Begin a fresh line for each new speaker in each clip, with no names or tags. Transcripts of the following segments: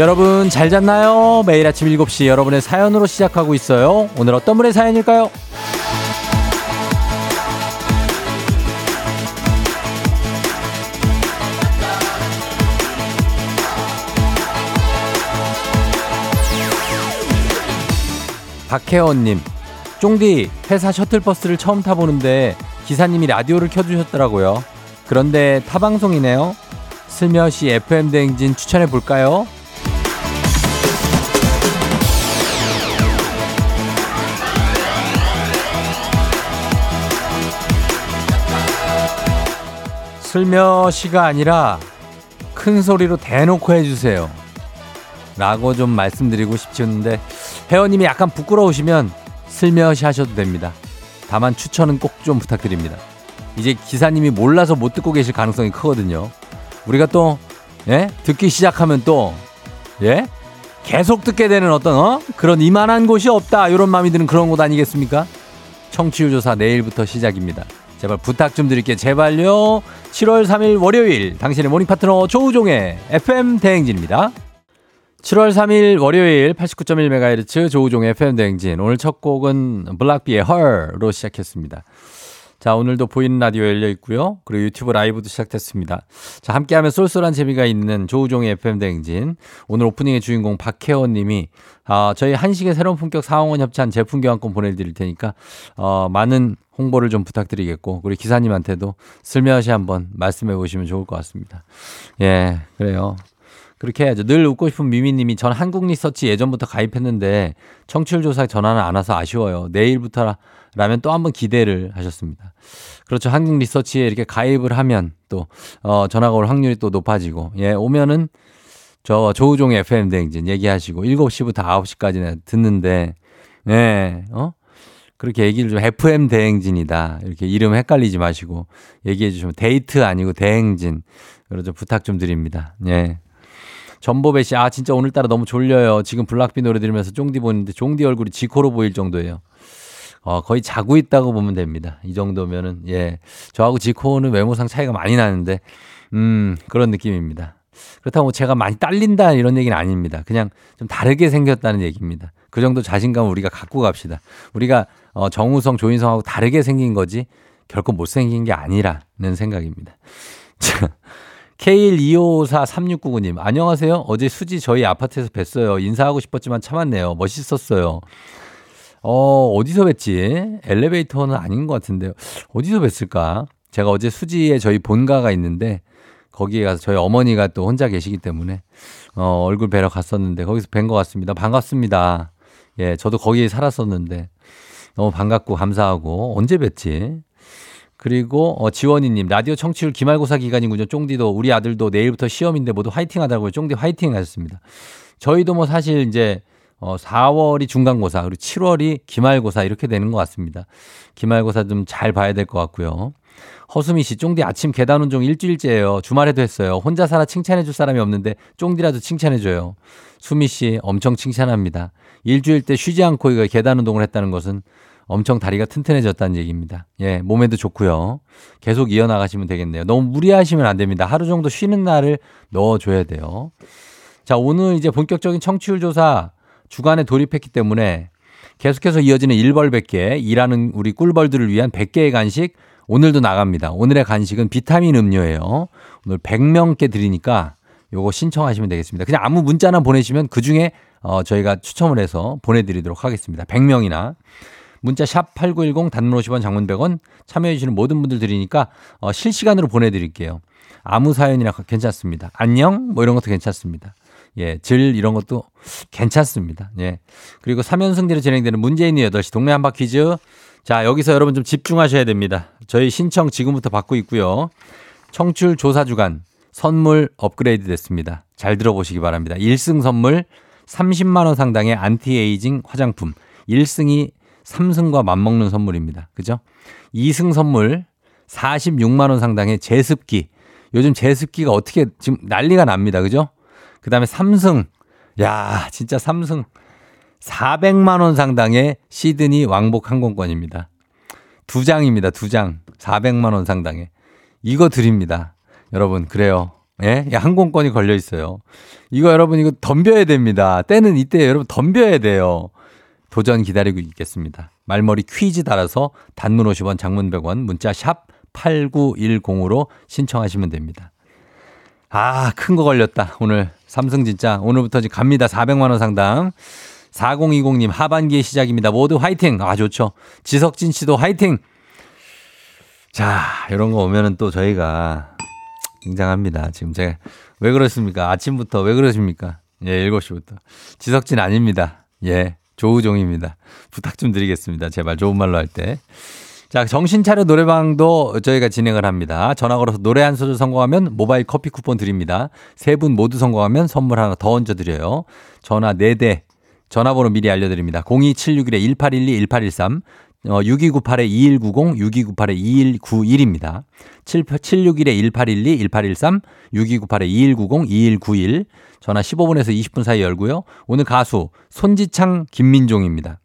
여러분 잘 잤나요? 매일 아침 7시 여러분의 사연으로 시작하고 있어요. 오늘 어떤 분의 사연일까요? 박혜원님, 쫑디 회사 셔틀버스를 처음 타보는데 기사님이 라디오를 켜주셨더라고요. 그런데 타방송이네요. 슬며시 FM 대행진 추천해 볼까요? 슬며시가 아니라 큰 소리로 대놓고 해주세요. 라고 좀 말씀드리고 싶었는데 회원님이 약간 부끄러우시면 슬며시 하셔도 됩니다. 다만 추천은 꼭 좀 부탁드립니다. 이제 기사님이 몰라서 못 듣고 계실 가능성이 크거든요. 우리가 또, 예? 듣기 시작하면 또, 예? 계속 듣게 되는 어떤, 어? 그런 이만한 곳이 없다. 이런 마음이 드는 그런 곳 아니겠습니까? 청취율 조사 내일부터 시작입니다. 제발 부탁 좀 드릴게요. 제발요. 7월 3일 월요일 당신의 morning 파트너 조우종의 FM 대행진입니다. 7월 3일 월요일 89.1MHz 조우종의 FM 대행진. 오늘 첫 곡은 블락비의 HER로 시작했습니다. 자, 오늘도 보이는 라디오 열려 있고요. 그리고 유튜브 라이브도 시작됐습니다. 자, 함께하면 쏠쏠한 재미가 있는 조우종의 FM 대행진. 오늘 오프닝의 주인공 박혜원 님이 아, 저희 한식의 새로운 품격 사원원 협찬 제품 교환권 보내드릴 테니까 어, 많은 홍보를 좀 부탁드리겠고 우리 기사님한테도 슬며시 한번 말씀해 보시면 좋을 것 같습니다. 예, 그래요. 그렇게 해야죠. 늘 웃고 싶은 미미님이 전 한국 리서치 예전부터 가입했는데 청취율 조사 전화는 안 와서 아쉬워요. 내일부터 라면 또 한번 기대를 하셨습니다. 그렇죠. 한국 리서치에 이렇게 가입을 하면 또 어, 전화가 올 확률이 또 높아지고 예 오면은 저 조우종의 FM 대행진 얘기하시고 7시부터 9시까지는 듣는데 예 어? 그렇게 얘기를 좀 FM 대행진이다. 이렇게 이름 헷갈리지 마시고 얘기해 주시면 데이트 아니고 대행진. 그러죠. 부탁 좀 드립니다. 예. 전보배 씨, 아, 진짜 오늘따라 너무 졸려요. 지금 블락비 노래 들으면서 쫑디 보는데 쫑디 얼굴이 지코로 보일 정도예요. 어, 거의 자고 있다고 보면 됩니다. 이 정도면은, 예. 저하고 지코는 외모상 차이가 많이 나는데, 음, 그런 느낌입니다. 그렇다고 뭐 제가 많이 딸린다 이런 얘기는 아닙니다. 그냥 좀 다르게 생겼다는 얘기입니다. 그 정도 자신감을 우리가 갖고 갑시다. 우리가 어, 정우성, 조인성하고 다르게 생긴 거지 결코 못생긴 게 아니라는 생각입니다. K1254369님, 안녕하세요. 어제 수지 저희 아파트에서 뵀어요. 인사하고 싶었지만 참았네요. 멋있었어요. 어, 어디서 뵀지? 엘리베이터는 아닌 것 같은데요. 어디서 뵀을까? 제가 어제 수지에 저희 본가가 있는데, 거기에 가서 저희 어머니가 또 혼자 계시기 때문에, 어, 얼굴 뵈러 갔었는데, 거기서 뵌 것 같습니다. 반갑습니다. 예, 저도 거기에 살았었는데, 너무 반갑고 감사하고, 언제 뵀지? 그리고 어, 지원이님 라디오 청취율 기말고사 기간이군요. 쫑디도 우리 아들도 내일부터 시험인데 모두 화이팅 하다고요. 쫑디 화이팅 하셨습니다. 저희도 뭐 사실 이제 어, 4월이 중간고사 그리고 7월이 기말고사 이렇게 되는 것 같습니다. 기말고사 좀 잘 봐야 될 것 같고요. 허수미 씨, 쫑디 아침 계단 운동 일주일째예요. 주말에도 했어요. 혼자 살아 칭찬해 줄 사람이 없는데 쫑디라도 칭찬해 줘요. 수미 씨 엄청 칭찬합니다. 일주일 때 쉬지 않고 이거 계단 운동을 했다는 것은 엄청 다리가 튼튼해졌다는 얘기입니다. 예, 몸에도 좋고요. 계속 이어나가시면 되겠네요. 너무 무리하시면 안 됩니다. 하루 정도 쉬는 날을 넣어줘야 돼요. 자, 오늘 이제 본격적인 청취율 조사 주간에 돌입했기 때문에 계속해서 이어지는 일벌 100개, 일하는 우리 꿀벌들을 위한 100개의 간식 오늘도 나갑니다. 오늘의 간식은 비타민 음료예요. 오늘 100명께 드리니까 요거 신청하시면 되겠습니다. 그냥 아무 문자나 보내시면 그 중에 어, 저희가 추첨을 해서 보내드리도록 하겠습니다. 100명이나. 문자 샵 8910 단문 50원 장문 100원 참여해 주시는 모든 분들 드리니까 어, 실시간으로 보내드릴게요. 아무 사연이나 괜찮습니다. 안녕 뭐 이런 것도 괜찮습니다. 예, 질 이런 것도 괜찮습니다. 예. 그리고 3연승대로 진행되는 문재인이 8시 동네 한바 퀴즈. 자, 여기서 여러분 좀 집중하셔야 됩니다. 저희 신청 지금부터 받고 있고요. 청출 조사 주간 선물 업그레이드 됐습니다. 잘 들어보시기 바랍니다. 1승 선물 30만 원 상당의 안티에이징 화장품. 1승이 3승과 맞먹는 선물입니다. 그죠? 2승 선물 46만 원 상당의 제습기. 요즘 제습기가 어떻게 지금 난리가 납니다. 그죠? 그 다음에 3승. 야, 진짜 3승 400만 원 상당의 시드니 왕복 항공권입니다. 두 장입니다. 두 장. 400만 원 상당의. 이거 드립니다. 여러분, 그래요. 예? 항공권이 걸려 있어요. 이거 여러분 이거 덤벼야 됩니다. 때는 이때 여러분 덤벼야 돼요. 도전 기다리고 있겠습니다. 말머리 퀴즈 달아서 단문 50원, 장문 100원, 문자 샵 8910으로 신청하시면 됩니다. 아, 큰 거 걸렸다. 오늘 삼성 진짜 오늘부터 이제 갑니다. 400만 원 상당. 4020님 하반기의 시작입니다. 모두 화이팅. 아, 좋죠. 지석진 씨도 화이팅. 자, 이런 거 오면은 또 저희가 굉장합니다. 지금 제가 왜 그렇습니까? 아침부터 왜 그러십니까? 예, 7시부터. 지석진 아닙니다. 예, 조우종입니다. 부탁 좀 드리겠습니다. 제발 좋은 말로 할 때. 자, 정신차려 노래방도 저희가 진행을 합니다. 전화 걸어서 노래 한 소절 성공하면 모바일 커피 쿠폰 드립니다. 세 분 모두 성공하면 선물 하나 더 얹어 드려요. 전화 4대 전화번호 미리 알려드립니다. 02761-1812-1813 어, 6298-2190, 6298-2191입니다. 7661-1812, 1813, 6298-2190, 2191. 전화 15분에서 20분 사이 열고요. 오늘 가수 손지창, 김민종입니다.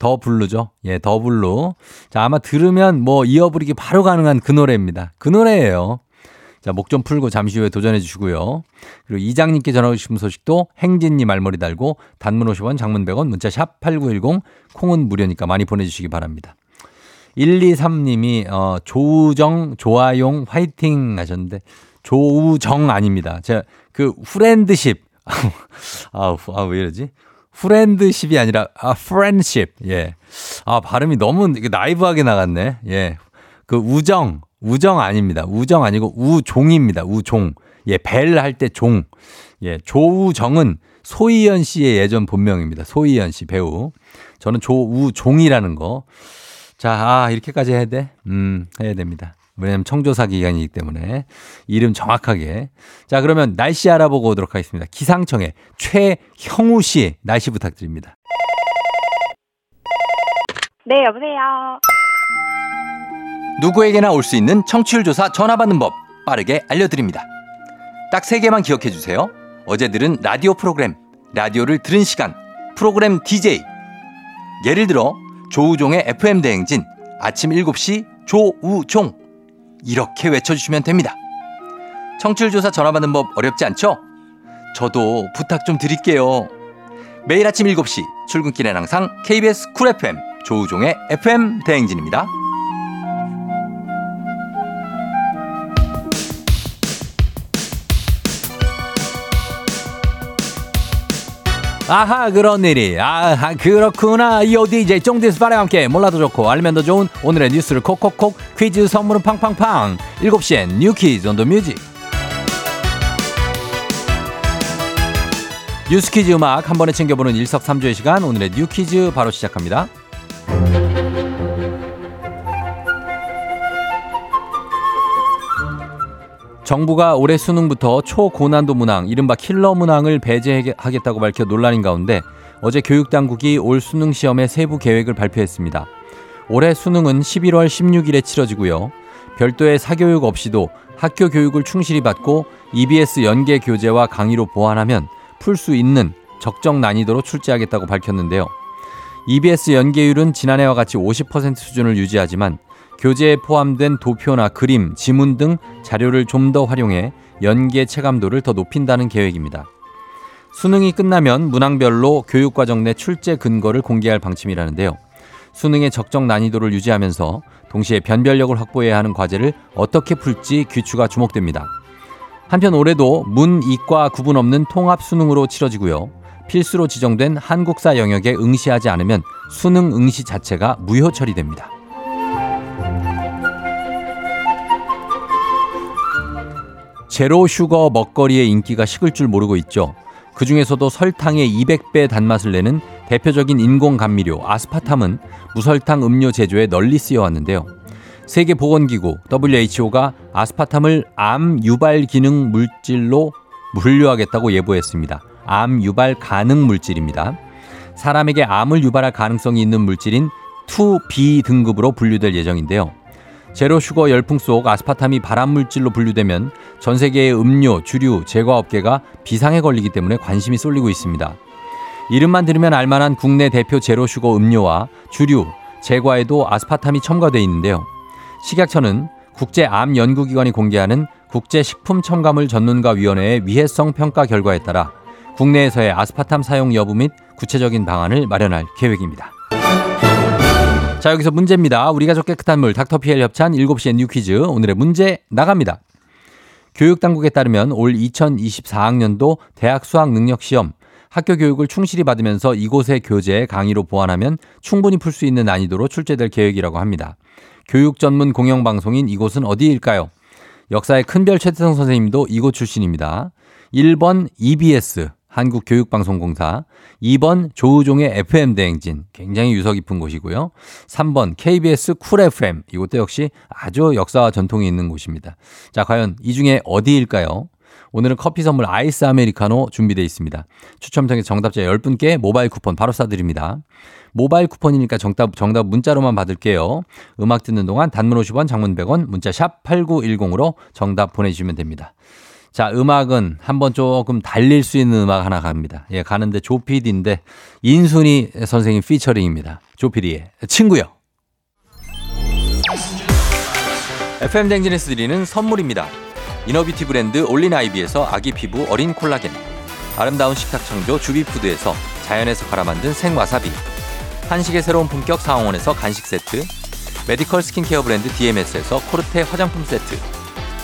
더 블루죠. 예, 더 블루. 자, 아마 들으면 뭐 이어 부르기 바로 가능한 그 노래입니다. 그 노래예요. 자, 목 좀 풀고 잠시 후에 도전해 주시고요. 그리고 이장님께 전화 주신 소식도 행진님 말머리 달고 단문 50원, 장문 100원, 문자 샵 8910 콩은 무료니까 많이 보내주시기 바랍니다. 123님이 어, 조우정, 조아용 화이팅 하셨는데 조우정 아닙니다. 제가 그 후렌드십 아, 아, 왜 이러지? 프렌드십이 아니라 아 프렌십. 예. 아 발음이 너무 나이브하게 나갔네. 예. 그 우정 우정 아닙니다. 우정 아니고 우종입니다. 우종. 예, 벨 할 때 종. 예, 조우정은 소희연 씨의 예전 본명입니다. 소희연 씨 배우. 저는 조우종이라는 거. 자, 아, 이렇게까지 해야 돼? 음, 해야 됩니다. 왜냐면 청조사 기간이기 때문에 이름 정확하게. 자, 그러면 날씨 알아보고 오도록 하겠습니다. 기상청의 최형우 씨 날씨 부탁드립니다.
네, 여보세요.
누구에게나 올 수 있는 청취율 조사 전화 받는 법 빠르게 알려드립니다. 딱 세 개만 기억해 주세요. 어제 들은 라디오 프로그램, 라디오를 들은 시간, 프로그램 DJ. 예를 들어 조우종의 FM 대행진 아침 7시 조우종 이렇게 외쳐주시면 됩니다. 청취율 조사 전화 받는 법 어렵지 않죠? 저도 부탁 좀 드릴게요. 매일 아침 7시 출근길엔 항상 KBS 쿨 FM 조우종의 FM 대행진입니다. 아하 그런 일이. 아하 그렇구나. 이 DJ 쫑디스패치와 함께 몰라도 좋고 알면 더 좋은 오늘의 뉴스를 콕콕콕 퀴즈 선물은 팡팡팡. 7시엔 뉴 퀴즈 on the music 뉴스 퀴즈 음악 한 번에 챙겨보는 일석삼조의 시간. 오늘의 뉴 퀴즈 바로 시작합니다 정부가 올해 수능부터 초고난도 문항, 이른바 킬러 문항을 배제하겠다고 밝혀 논란인 가운데 어제 교육당국이 올 수능 시험의 세부 계획을 발표했습니다. 올해 수능은 11월 16일에 치러지고요. 별도의 사교육 없이도 학교 교육을 충실히 받고 EBS 연계 교재와 강의로 보완하면 풀 수 있는 적정 난이도로 출제하겠다고 밝혔는데요. EBS 연계율은 지난해와 같이 50% 수준을 유지하지만 교재에 포함된 도표나 그림, 지문 등 자료를 좀 더 활용해 연계 체감도를 더 높인다는 계획입니다. 수능이 끝나면 문항별로 교육과정 내 출제 근거를 공개할 방침이라는데요. 수능의 적정 난이도를 유지하면서 동시에 변별력을 확보해야 하는 과제를 어떻게 풀지 귀추가 주목됩니다. 한편 올해도 문, 이과 구분 없는 통합 수능으로 치러지고요. 필수로 지정된 한국사 영역에 응시하지 않으면 수능 응시 자체가 무효 처리됩니다. 제로 슈거 먹거리의 인기가 식을 줄 모르고 있죠. 그 중에서도 설탕의 200배 단맛을 내는 대표적인 인공 감미료 아스파탐은 무설탕 음료 제조에 널리 쓰여왔는데요. 세계보건기구 WHO가 아스파탐을 암 유발 기능 물질로 분류하겠다고 예보했습니다. 암 유발 가능 물질입니다. 사람에게 암을 유발할 가능성이 있는 물질인 2B 등급으로 분류될 예정인데요. zero sugar 열풍 속 아스파탐이 발암물질로 분류되면 전 세계의 음료, 주류, 제과업계가 비상에 걸리기 때문에 관심이 쏠리고 있습니다. 이름만 들으면 알만한 국내 대표 zero sugar 음료와 주류, 제과에도 아스파탐이 첨가되어 있는데요. 식약처는 국제암연구기관이 공개하는 국제식품첨가물 전문가위원회의 위해성 평가 결과에 따라 국내에서의 아스파탐 사용 여부 및 구체적인 방안을 마련할 계획입니다. 자, 여기서 문제입니다. 우리 가족 깨끗한 물 닥터피엘 협찬 7시엔 뉴 퀴즈. 오늘의 문제 나갑니다. 교육당국에 따르면 올 2024학년도 대학 수학 능력 시험 학교 교육을 충실히 받으면서 이곳의 교재 강의로 보완하면 충분히 풀 수 있는 난이도로 출제될 계획이라고 합니다. 교육 전문 공영방송인 이곳은 어디일까요? 역사의 큰별 최태성 선생님도 이곳 출신입니다. 1번 EBS 한국교육방송공사, 2번 조우종의 FM대행진, 굉장히 유서 깊은 곳이고요. 3번 KBS 쿨 FM, 이곳도 역시 아주 역사와 전통이 있는 곳입니다. 자, 과연 이 중에 어디일까요? 오늘은 커피 선물 아이스 아메리카노 준비되어 있습니다. 추첨 통해 정답자 10분께 모바일 쿠폰 바로 쏴드립니다. 모바일 쿠폰이니까 정답, 정답 문자로만 받을게요. 음악 듣는 동안 단문 50원, 장문 100원, 문자 샵 8910으로 정답 보내주시면 됩니다. 자, 음악은 한번 조금 달릴 수 있는 음악 하나 갑니다. 예, 가는데 조피디인데 인순이 선생님 피처링입니다. 조피디의 친구요. FM 대행진에서 드리는 선물입니다. inner beauty 브랜드 올린 아이비에서 아기 피부 어린 콜라겐. 아름다운 식탁 창조 주비푸드에서 자연에서 갈아 만든 생와사비. 한식의 새로운 품격 상황원에서 간식 세트. medical skincare 브랜드 DMS에서 코르테 화장품 세트.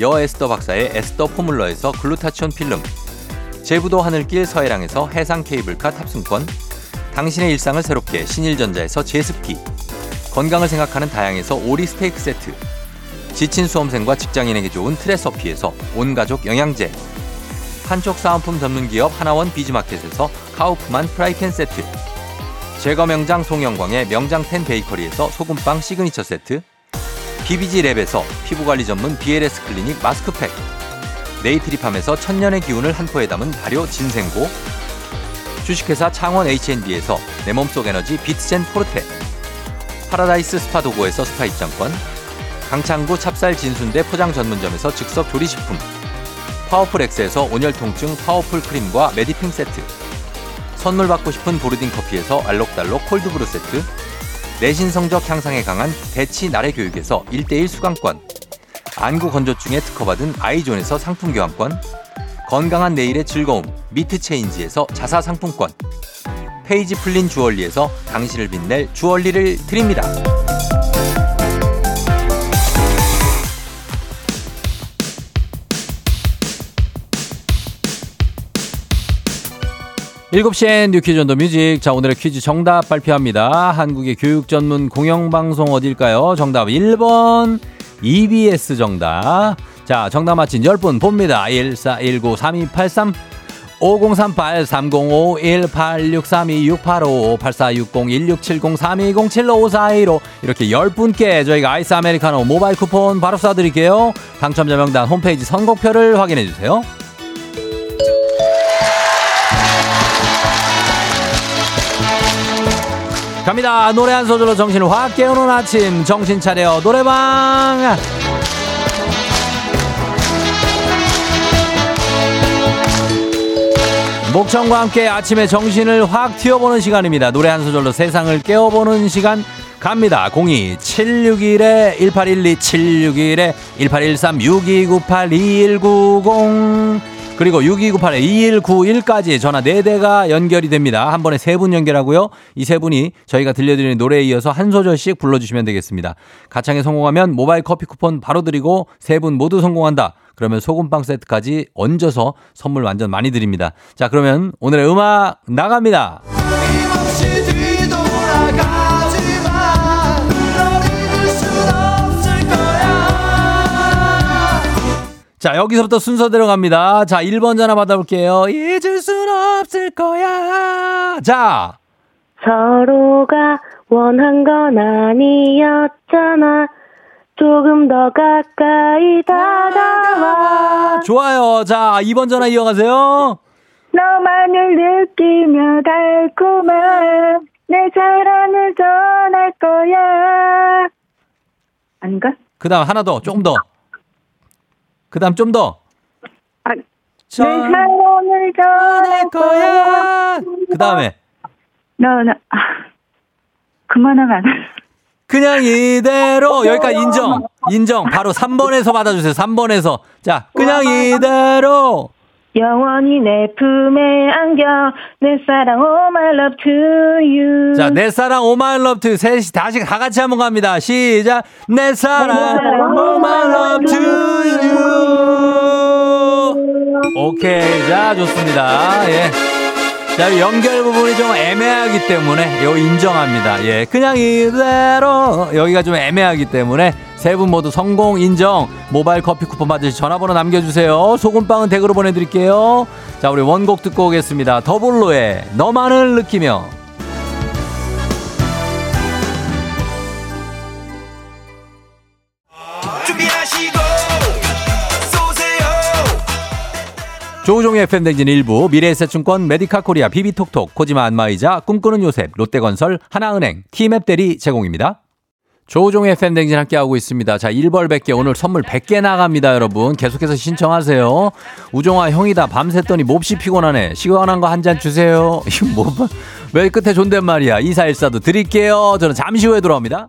여 에스더 박사의 에스더 포뮬러에서 글루타치온 필름, 제부도 하늘길 서해랑에서 해상 케이블카 탑승권, 당신의 일상을 새롭게 신일전자에서 제습기, 건강을 생각하는 다향에서 오리 스테이크 세트, 지친 수험생과 직장인에게 좋은 트레서피에서 온가족 영양제, 판촉 사은품 전문기업 하나원 비즈마켓에서 카우프만 프라이팬 세트, 제과 명장 송영광의 명장텐 베이커리에서 소금빵 시그니처 세트, BBG 랩에서 피부관리 전문 BLS 클리닉 마스크팩 네이트리팜에서 천년의 기운을 한 포에 담은 발효 진생고 주식회사 창원 H&B에서 내 몸속 에너지 비트젠 포르테 파라다이스 스파 도고에서 스파 입장권 강창구 찹쌀 진순대 포장 전문점에서 즉석 조리식품 파워풀 엑스에서 온열 통증 파워풀 크림과 메디핑 세트 선물 받고 싶은 보르딘 커피에서 알록달록 콜드브루 세트 내신 성적 향상에 강한 대치 나래 교육에서 1대1 수강권, 안구 건조증에 특허받은 아이존에서 상품 교환권, 건강한 내일의 즐거움 미트 체인지에서 자사 상품권, 페이지 풀린 주얼리에서 당신을 빛낼 주얼리를 드립니다. 7시엔 You Quiz on the Music. 자, 오늘의 퀴즈 정답 발표합니다. 한국의 교육 전문 공영방송 어딜까요? 정답 1번 EBS 정답. 자, 정답 맞힌 10분 봅니다. 1419-3283 5038 3051 8632 685 8460 1670 3207 5415 이렇게 10분께 저희가 아이스 아메리카노 모바일 쿠폰 바로 쏴드릴게요. 당첨자 명단 홈페이지 선곡표를 확인해주세요. 갑니다. 노래 한 소절로 정신을 확 깨우는 아침. 정신 차려. 노래방. 목청과 함께 아침에 정신을 확 튀어보는 시간입니다. 노래 한 소절로 세상을 깨워보는 시간 갑니다. 02-761에 1812, 761에 1813, 6298, 2190. 그리고 6298-2191까지 전화 4대가 연결이 됩니다. 한 번에 세분 연결하고요. 이세 분이 저희가 들려드리는 노래에 이어서 한 소절씩 불러주시면 되겠습니다. 가창에 성공하면 모바일 커피 쿠폰 바로 드리고 세분 모두 성공한다. 그러면 소금빵 세트까지 얹어서 선물 완전 많이 드립니다. 자, 그러면 오늘의 음악 나갑니다. 자, 여기서부터 순서대로 갑니다. 자, 1번 전화 받아볼게요. 잊을 순 없을 거야. 자.
서로가 원한 건 아니었잖아. 조금 더 가까이 다가가. 나와.
좋아요. 자, 2번 전화 이어가세요.
너만을 느끼며 달콤한 내 사랑을 전할 거야. 아닌가?
그 다음 하나 더, 조금 더. 그 다음 좀 더.
아,
내전
사랑을 전할 거야.
그 다음에.
너, 나, 아, 그만하면.
그냥 이대로 여기까지 인정. 인정. 바로 3번에서 받아주세요. 3번에서. 자, 그냥 이대로.
영원히 내 품에 안겨 내 사랑 oh my love to you
자, 내 사랑 oh my love to 셋이 다시 다 같이 한번 갑니다. 시작. 내 사랑 oh my love to you. 오케이. 자, 좋습니다. 예. 자, 연결 부분이 좀 애매하기 때문에 요 인정합니다. 예. 그냥 이대로 여기가 좀 애매하기 때문에 세 분 모두 성공 인정. 모바일 커피 쿠폰 받으시 전화번호 남겨주세요. 소금빵은 댁으로 보내드릴게요. 자, 우리 원곡 듣고 오겠습니다. 더블로의 너만을 느끼며. 조우종의 FM대행진 1부 미래에셋증권 메디카 코리아 비비톡톡 코지마 안마의자 꿈꾸는 요셉 롯데건설 하나은행 티맵 대리 제공입니다. 조우종의 FM대행진 함께하고 있습니다. 자 1벌 100개 오늘 선물 100개 나갑니다 여러분. 계속해서 신청하세요. 우종아 형이다 밤샜더니 몹시 피곤하네. 시원한 거 한 잔 주세요. 이거 뭐, 왜 끝에 존댓말이야. 2414도 드릴게요. 저는 잠시 후에 돌아옵니다.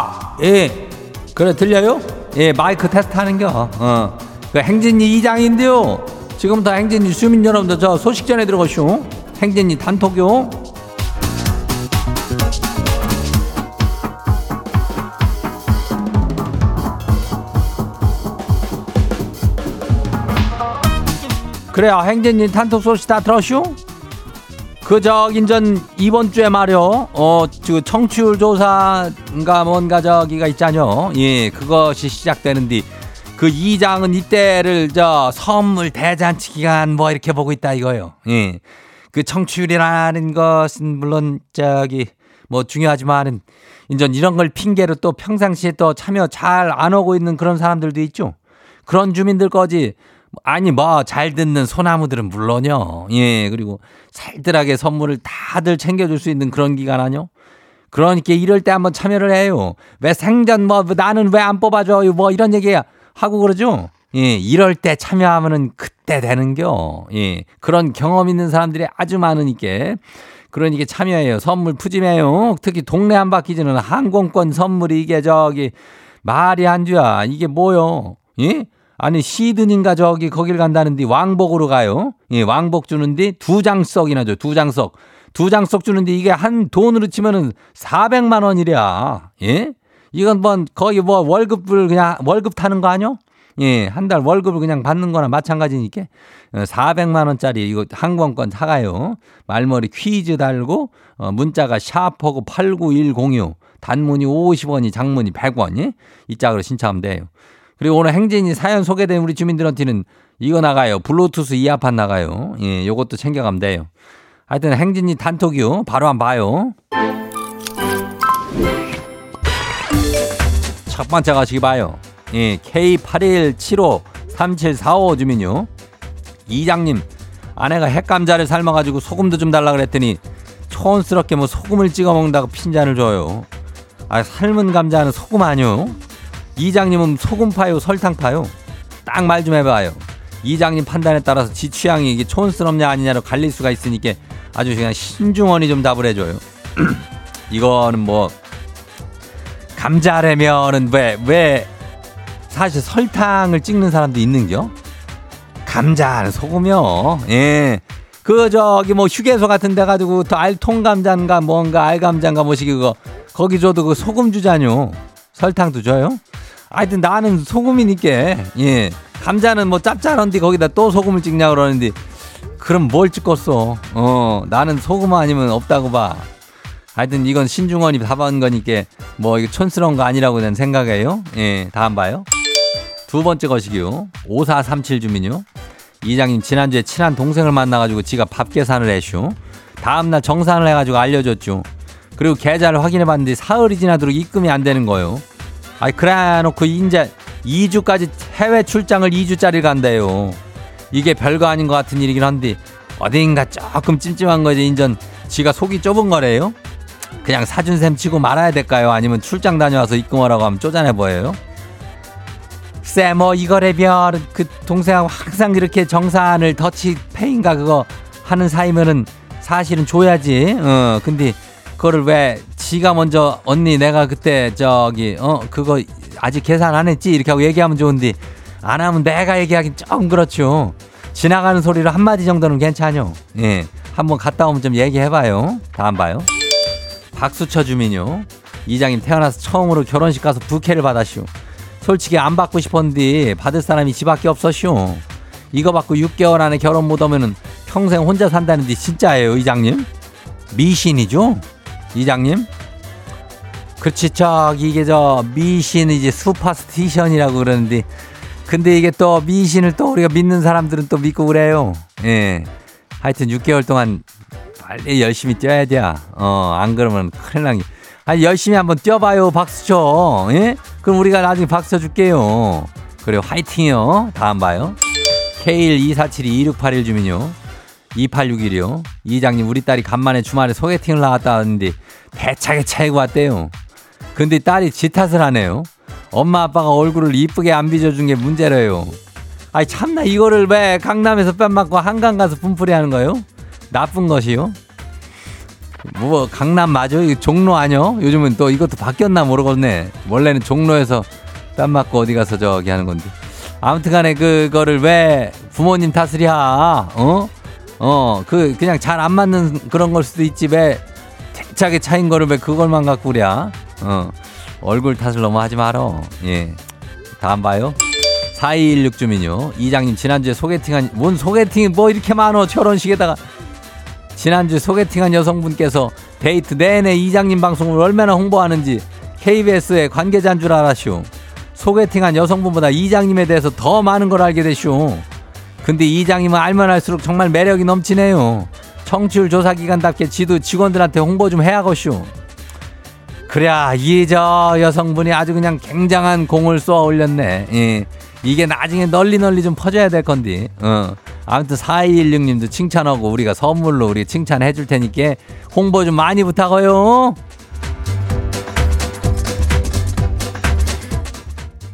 아. 예. 그래, 들려요? 예, 마이크 테스트 하는 겨. 어. 그 행진이 이장인데요. 지금부터 행진이 주민 여러분들 저 소식 전해 들어가시오. 행진이 단톡요. 그래요, 행진이 단톡 소식 다 들었슈? 그저 인전 이번 주에 말이요. 어, 그 청취율 조사인가 뭔가 저기가 있잖요. 예, 그것이 시작되는데 그 이장은 이때를 저 선물 대잔치 기간 뭐 이렇게 보고 있다 이거요. 예. 그 청취율이라는 것은 물론 저기 뭐 중요하지만은 인전 이런 걸 핑계로 또 평상시에 또 참여 잘 안 오고 있는 그런 사람들도 있죠. 그런 주민들 거지. 아니 뭐 잘 듣는 소나무들은 물론요. 예 그리고 살뜰하게 선물을 다들 챙겨줄 수 있는 그런 기간 아니요. 그러니까 이럴 때 한번 참여를 해요. 왜 생전 뭐 나는 왜 안 뽑아줘요 뭐 이런 얘기 하고 그러죠. 예 이럴 때 참여하면은 그때 되는겨. 예 그런 경험 있는 사람들이 아주 많으니까. 그러니까 참여해요. 선물 푸짐해요. 특히 동네 한 바퀴지는 항공권 선물이 이게 저기 말이 안 돼야 이게 뭐요? 예? 아니 시드닌가 저기 거길 간다는데 왕복으로 가요. 예, 왕복 주는데 두 장석이나 줘. 두 장석. 두 장석 주는데 이게 한 돈으로 치면은 400만 원이랴. 예? 이건 뭐 거의 뭐 월급을 그냥 월급 타는 거 아니요? 예, 한 달 월급을 그냥 받는 거나 마찬가지니까 400만 원짜리 이거 항공권 사가요. 말머리 퀴즈 달고 어, 문자가 샤프하고 89106 단문이 50원이 장문이 100원. 예? 이 짝으로 신청하면 돼요. 그리고 오늘 행진이 사연 소개된 우리 주민들한테는 이거 나가요. 블루투스 이어팟 나가요. 예, 요것도 챙겨가면 돼요. 하여튼 행진이 단톡이요. 바로 한번 봐요. 첫 번째 가시기 봐요. 예, K81753745 주민요. 이장님, 아내가 핵감자를 삶아가지고 소금도 좀 달라 그랬더니 촌스럽게 뭐 소금을 찍어 먹는다고 핀잔을 줘요. 아, 삶은 감자는 소금 아니요? 이장님은 소금 파요, 설탕 파요? 딱 말 좀 해봐요. 이장님 판단에 따라서 지 취향이 이게 촌스럽냐 아니냐로 갈릴 수가 있으니까 아주 그냥 신중원이 좀 답을 해줘요. 이거는 뭐 감자라면은 왜 왜 사실 설탕을 찍는 사람도 있는겨? 감자는 소금이요. 예. 그 저기 뭐 휴게소 같은 데 가지고 또 알통감자인가 뭔가 알감자인가 뭐시 그거 거기 줘도 그 소금 주자뇨. 설탕도 줘요? 하여튼 나는 소금이니까, 예. 감자는 뭐 짭짤한데 거기다 또 소금을 찍냐 그러는데, 그럼 뭘 찍었어? 어, 나는 소금 아니면 없다고 봐. 하여튼 이건 신중원이 답한 거니까, 뭐 이거 촌스러운 거 아니라고 난 생각해요. 예, 다음 봐요. 두 번째 것이기요. 5437 주민요. 이장님 지난주에 친한 동생을 만나가지고 지가 밥 계산을 해쇼. 다음날 정산을 해가지고 알려줬죠. 그리고 계좌를 확인해봤는데 사흘이 지나도록 입금이 안 되는 거예요. 아이 그래 놓고 이제 2주까지 해외 출장을 2주짜리 간대요. 이게 별거 아닌 것 같은 일이긴 한데 어딘가 조금 찜찜한 거지 인전 지가 속이 좁은 거래요. 그냥 사준 셈 치고 말아야 될까요? 아니면 출장 다녀와서 입금하라고 하면 쪼잔해 보여요? 쎄뭐 이거래별 그 동생하고 항상 이렇게 정산을 더치 페인가 그거 하는 사이면은 사실은 줘야지. 어 근데 그거를 왜 지가 먼저 언니 내가 그때 저기 어 그거 아직 계산 안 했지 이렇게 하고 얘기하면 좋은데 안 하면 내가 얘기하긴 좀 그렇죠. 지나가는 소리로 한 마디 정도는 괜찮요. 예. 한번 갔다 오면 좀 얘기해봐요. 다음 봐요. 박수쳐 주민요. 이장님 태어나서 처음으로 결혼식 가서 부케를 받았슈. 솔직히 안 받고 싶었는데 받을 사람이 지밖에 없었슈. 이거 받고 6개월 안에 결혼 못 하면은 평생 혼자 산다는데 진짜예요, 이장님? 미신이죠? 이장님? 그렇지, 저기 이게 저 미신이지 슈퍼스티션이라고 그러는데 근데 이게 또 미신을 또 우리가 믿는 사람들은 또 믿고 그래요. 예. 하여튼 6개월 동안 빨리 열심히 뛰어야 돼. 어, 안 그러면 큰일 나기. 아니, 열심히 한번 뛰어봐요. 박수 쳐. 예? 그럼 우리가 나중에 박수 쳐줄게요. 그래요. 화이팅이요. 다음 봐요. K124722681 주민요. 2861이요. 이장님, 우리 딸이 간만에 주말에 소개팅을 나갔다 왔는데 대차게 차이고 왔대요. 근데 딸이 지 탓을 하네요. 엄마 아빠가 얼굴을 이쁘게 안 빚어준 게 문제래요. 아이 참나 이거를 왜 강남에서 뺨 맞고 한강 가서 분풀이 하는 거예요? 나쁜 것이요? 뭐 강남 맞아? 이거 종로 아니요? 요즘은 또 이것도 바뀌었나 모르겠네. 원래는 종로에서 뺨 맞고 어디 가서 저기 하는 건데. 아무튼간에 그거를 왜 부모님 탓을 야? 어? 어, 그 그냥 잘 안 맞는 그런 걸 수도 있지 왜 대차게 차인 거를 왜 그걸만 갖고 그래? 어. 얼굴 탓을 너무 하지 말어. 예. 다음 봐요. 4216 주민요. 이장님 지난주에 소개팅한 뭔 소개팅이 뭐 이렇게 많어 결혼식에다가 지난주 소개팅한 여성분께서 데이트 내내 이장님 방송을 얼마나 홍보하는지 KBS의 관계자인 줄 알았슈. 소개팅한 여성분보다 이장님에 대해서 더 많은 걸 알게 됐슈. 근데 이장님은 알면 알수록 정말 매력이 넘치네요. 청취율 조사 기간답게 지도 직원들한테 홍보 좀 해야겠슈. 그래야 이 저 여성분이 아주 그냥 굉장한 공을 쏘아 올렸네. 예. 이게 나중에 널리 널리 좀 퍼져야 될 건데. 어. 아무튼 4216님도 칭찬하고 우리가 선물로 우리 칭찬해 줄 테니까 홍보 좀 많이 부탁해요.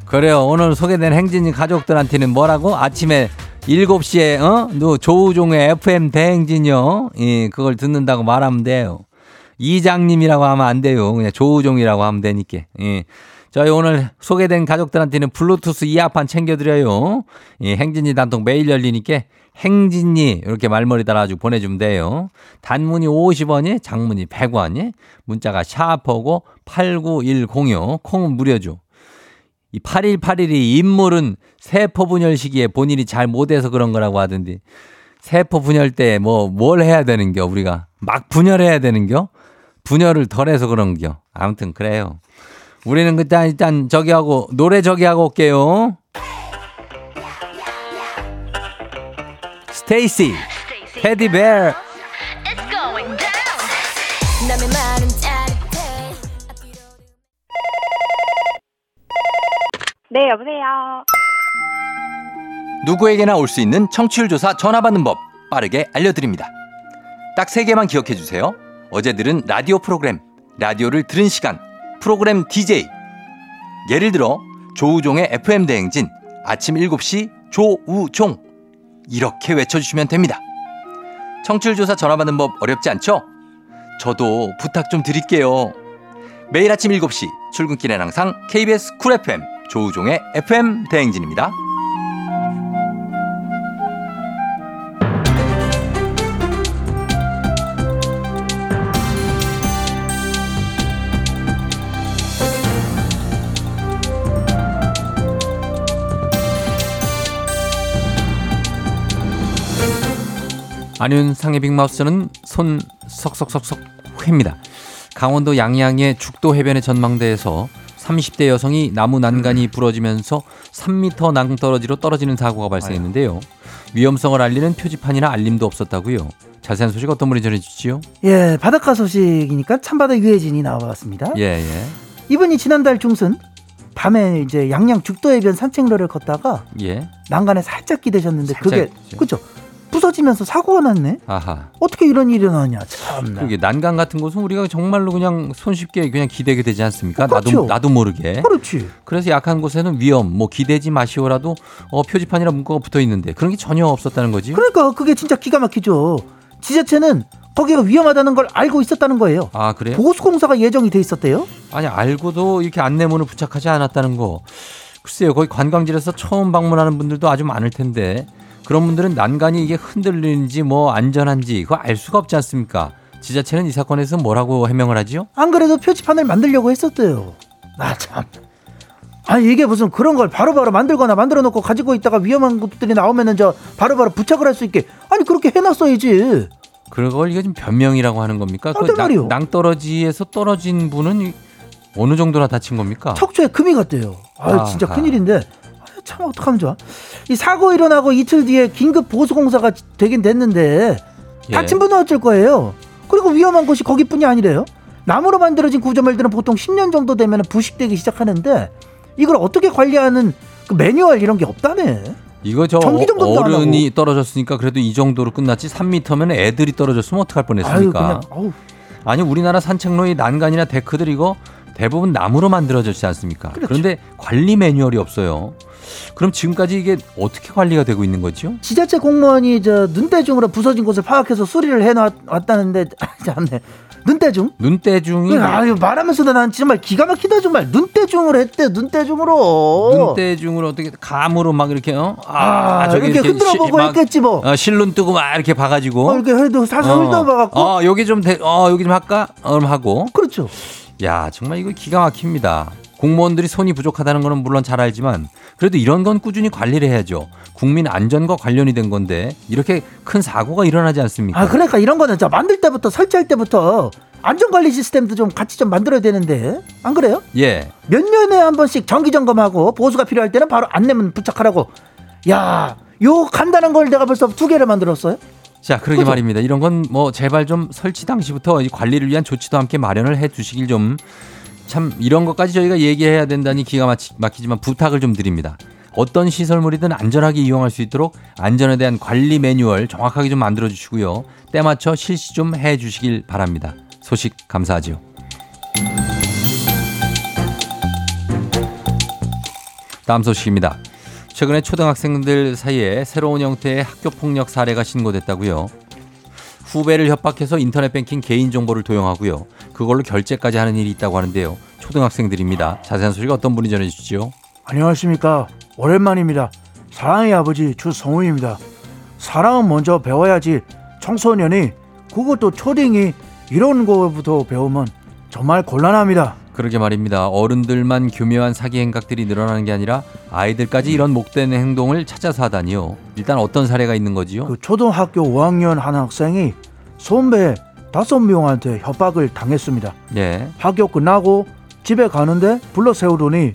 그래요. 오늘 소개된 행진이 가족들한테는 뭐라고? 아침에 7시에 어? 너 조우종의 FM 대행진이요. 예, 그걸 듣는다고 말하면 돼요. 이장님이라고 하면 안 돼요. 그냥 조우종이라고 하면 되니까. 예. 저희 오늘 소개된 가족들한테는 블루투스 이어판 챙겨드려요. 예, 행진이 단통 매일 열리니까 행진이 이렇게 말머리 달아가지고 보내주면 돼요. 단문이 50원이, 장문이 100원이, 문자가 샤퍼고 89106, 콩은 무료죠. 이 8181이 인물은 세포 분열 시기에 본인이 잘 못해서 그런 거라고 하던데 세포 분열 때 뭐 뭘 해야 되는겨? 우리가 막 분열해야 되는겨? 분열을 덜 해서 그런겨? 아무튼 그래요. 우리는 일단 일단 저기 하고 노래 저기 하고 올게요. 스테이시 테디베어
네, 여보세요.
누구에게나 올 수 있는 청취율 조사 전화 받는 법 빠르게 알려드립니다. 딱 세 개만 기억해 주세요. 어제 들은 라디오 프로그램, 라디오를 들은 시간, 프로그램 DJ. 예를 들어 조우종의 FM 대행진 아침 7시 조우종 이렇게 외쳐주시면 됩니다. 청취율 조사 전화 받는 법 어렵지 않죠? 저도 부탁 좀 드릴게요. 매일 아침 7시 출근길엔 항상 KBS Cool FM 조우종의 FM 대행진입니다. '안윤 상의 빅마우스'는 손 석석석석 회입니다. 강원도 양양의 죽도 해변의 전망대에서 30대 여성이 나무 난간이 부러지면서 3m 낭떠러지로 떨어지는 사고가 발생했는데요. 위험성을 알리는 표지판이나 알림도 없었다고요. 자세한 소식 어떤 분이 전해주시죠?
예, 바닷가 소식이니까 참바다 유해진이 나와봤습니다.
예, 예,
이분이 지난달 중순 밤에 이제 양양 죽도 해변 산책로를 걷다가
예.
난간에 살짝 기대셨는데 그게
살짝,
그죠? 부서지면서 사고가 났네.
아하.
어떻게 이런 일이 일어나냐 참.
그게 난간 같은 곳은 우리가 정말로 그냥 손쉽게 그냥 기대게 되지 않습니까?
어, 그렇죠.
나도 나도 모르게.
그렇지.
그래서 약한 곳에는 위험, 뭐 기대지 마시오라도 어, 표지판이나 문구가 붙어 있는데 그런 게 전혀 없었다는 거지.
그러니까 그게 진짜 기가 막히죠. 지자체는 거기가 위험하다는 걸 알고 있었다는 거예요.
아 그래요?
보수공사가 예정이 돼 있었대요.
아니 알고도 이렇게 안내문을 부착하지 않았다는 거. 글쎄요, 거기 관광지에서 처음 방문하는 분들도 아주 많을 텐데 그런 분들은 난간이 이게 흔들리는지 뭐 안전한지 그거 알 수가 없지 않습니까? 지자체는 이 사건에서 뭐라고 해명을 하지요?
안 그래도 표지판을 만들려고 했었대요. 나 참. 아니 이게 무슨 그런 걸 바로 바로 만들거나 만들어 놓고 가지고 있다가 위험한 것들이 나오면은 저 바로 바로 부착을 할 수 있게 아니 그렇게 해놨어야지.
그걸 이게 좀 변명이라고 하는 겁니까? 그? 낭, 낭떠러지에서 떨어진 분은 이- 어느 정도나 다친 겁니까?
척추에 금이 갔대요. 아 진짜. 큰일인데 아, 참 어떡하면 좋아. 이 사고 일어나고 이틀 뒤에 긴급 보수 공사가 되긴 됐는데
예.
다친 분은 어쩔 거예요. 그리고 위험한 곳이 거기뿐이 아니래요. 나무로 만들어진 구조물들은 보통 10년 정도 되면 부식되기 시작하는데 이걸 어떻게 관리하는 그 매뉴얼 이런 게 없다네.
이거
저안
어른이 떨어졌으니까 그래도 이 정도로 끝났지 3미터면 애들이 떨어졌으면 어떡할
아유
뻔했습니까?
그냥 어우,
아니 우리나라 산책로의 난간이나 데크들 이거 대부분 나무로 만들어졌지 않습니까?
그렇죠.
그런데 관리 매뉴얼이 없어요. 그럼 지금까지 이게 어떻게 관리가 되고 있는 거죠?
지자체 공무원이 저 눈대중으로 부서진 곳을 파악해서 수리를 해놨다는데 아, 참네 눈대중?
눈대중이
아유 말하면서도 난 정말 기가 막히다 정말 눈대중으로 했대 눈대중으로
눈대중으로 어떻게 감으로 막 이렇게 어?
아, 이렇게,
시-
흔들어 보고
막,
했겠지 뭐
어, 실눈 뜨고 막 이렇게 봐가지고
어, 이렇게 해도 살살 흔들어 봐갖고
어 여기 좀 대, 어 여기 좀 할까? 어, 그럼 하고
그렇죠
야 정말 이거 기가 막힙니다. 공무원들이 손이 부족하다는 거는 물론 잘 알지만 그래도 이런 건 꾸준히 관리를 해야죠. 국민 안전과 관련이 된 건데 이렇게 큰 사고가 일어나지 않습니까?
아 그러니까 이런 거는 저 만들 때부터 설치할 때부터 안전관리 시스템도 좀 같이 좀 만들어야 되는데 안 그래요?
예.
몇 년에 한 번씩 정기 점검하고 보수가 필요할 때는 바로 안내문 부착하라고 야 요 간단한 걸 내가 벌써 두 개를 만들었어요
자, 그러게
그죠?
말입니다. 이런 건 뭐 제발 좀 설치 당시부터 이 관리를 위한 조치도 함께 마련을 해 주시길 좀 참 이런 것까지 저희가 얘기해야 된다니 기가 막히, 막히지만 부탁을 좀 드립니다. 어떤 시설물이든 안전하게 이용할 수 있도록 안전에 대한 관리 매뉴얼 정확하게 좀 만들어 주시고요. 때 맞춰 실시 좀 해 주시길 바랍니다. 소식 감사하지요. 다음 소식입니다. 최근에 초등학생들 사이에 새로운 형태의 학교 폭력 사례가 신고됐다고요. 후배를 협박해서 인터넷 뱅킹 개인 정보를 도용하고요. 그걸로 결제까지 하는 일이 있다고 하는데요. 초등학생들입니다. 자세한 소식 어떤 분이 전해 주시죠?
안녕하십니까 오랜만입니다 사랑의 아버지 주성우입니다 사랑은 먼저 배워야지 청소년이 그것도 초딩이 이런 거부터 배우면 정말 곤란합니다
그러게 말입니다. 어른들만 교묘한 사기 행각들이 늘어나는 게 아니라 아이들까지 이런 목된 행동을 찾아서 하다니요. 일단 어떤 사례가 있는 거지요?
그 초등학교 5학년 한 학생이 선배 다섯 명한테 협박을 당했습니다
예.
학교 끝나고 집에 가는데 불러 세우더니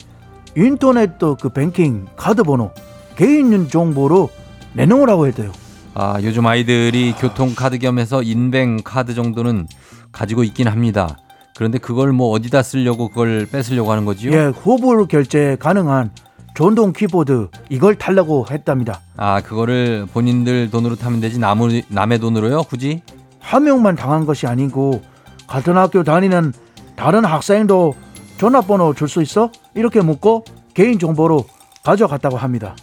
인터넷 그 뱅킹 카드 번호 개인 정보로 내놓으라고 했대요
아, 요즘 아이들이 교통카드 겸해서 인뱅 카드 정도는 가지고 있긴 합니다. 그런데 그걸 뭐 어디다 쓰려고 그걸 뺏으려고 하는 거지요?
예, 후불 결제 가능한 전동 키보드 이걸 달라고 했답니다.
아, 그거를 본인들 돈으로 타면 되지 남의, 남의 돈으로요? 굳이?
한 명만 당한 것이 아니고 같은 학교 다니는 다른 학생도 전화번호 줄 수 있어? 이렇게 묻고 개인 정보로 가져갔다고 합니다.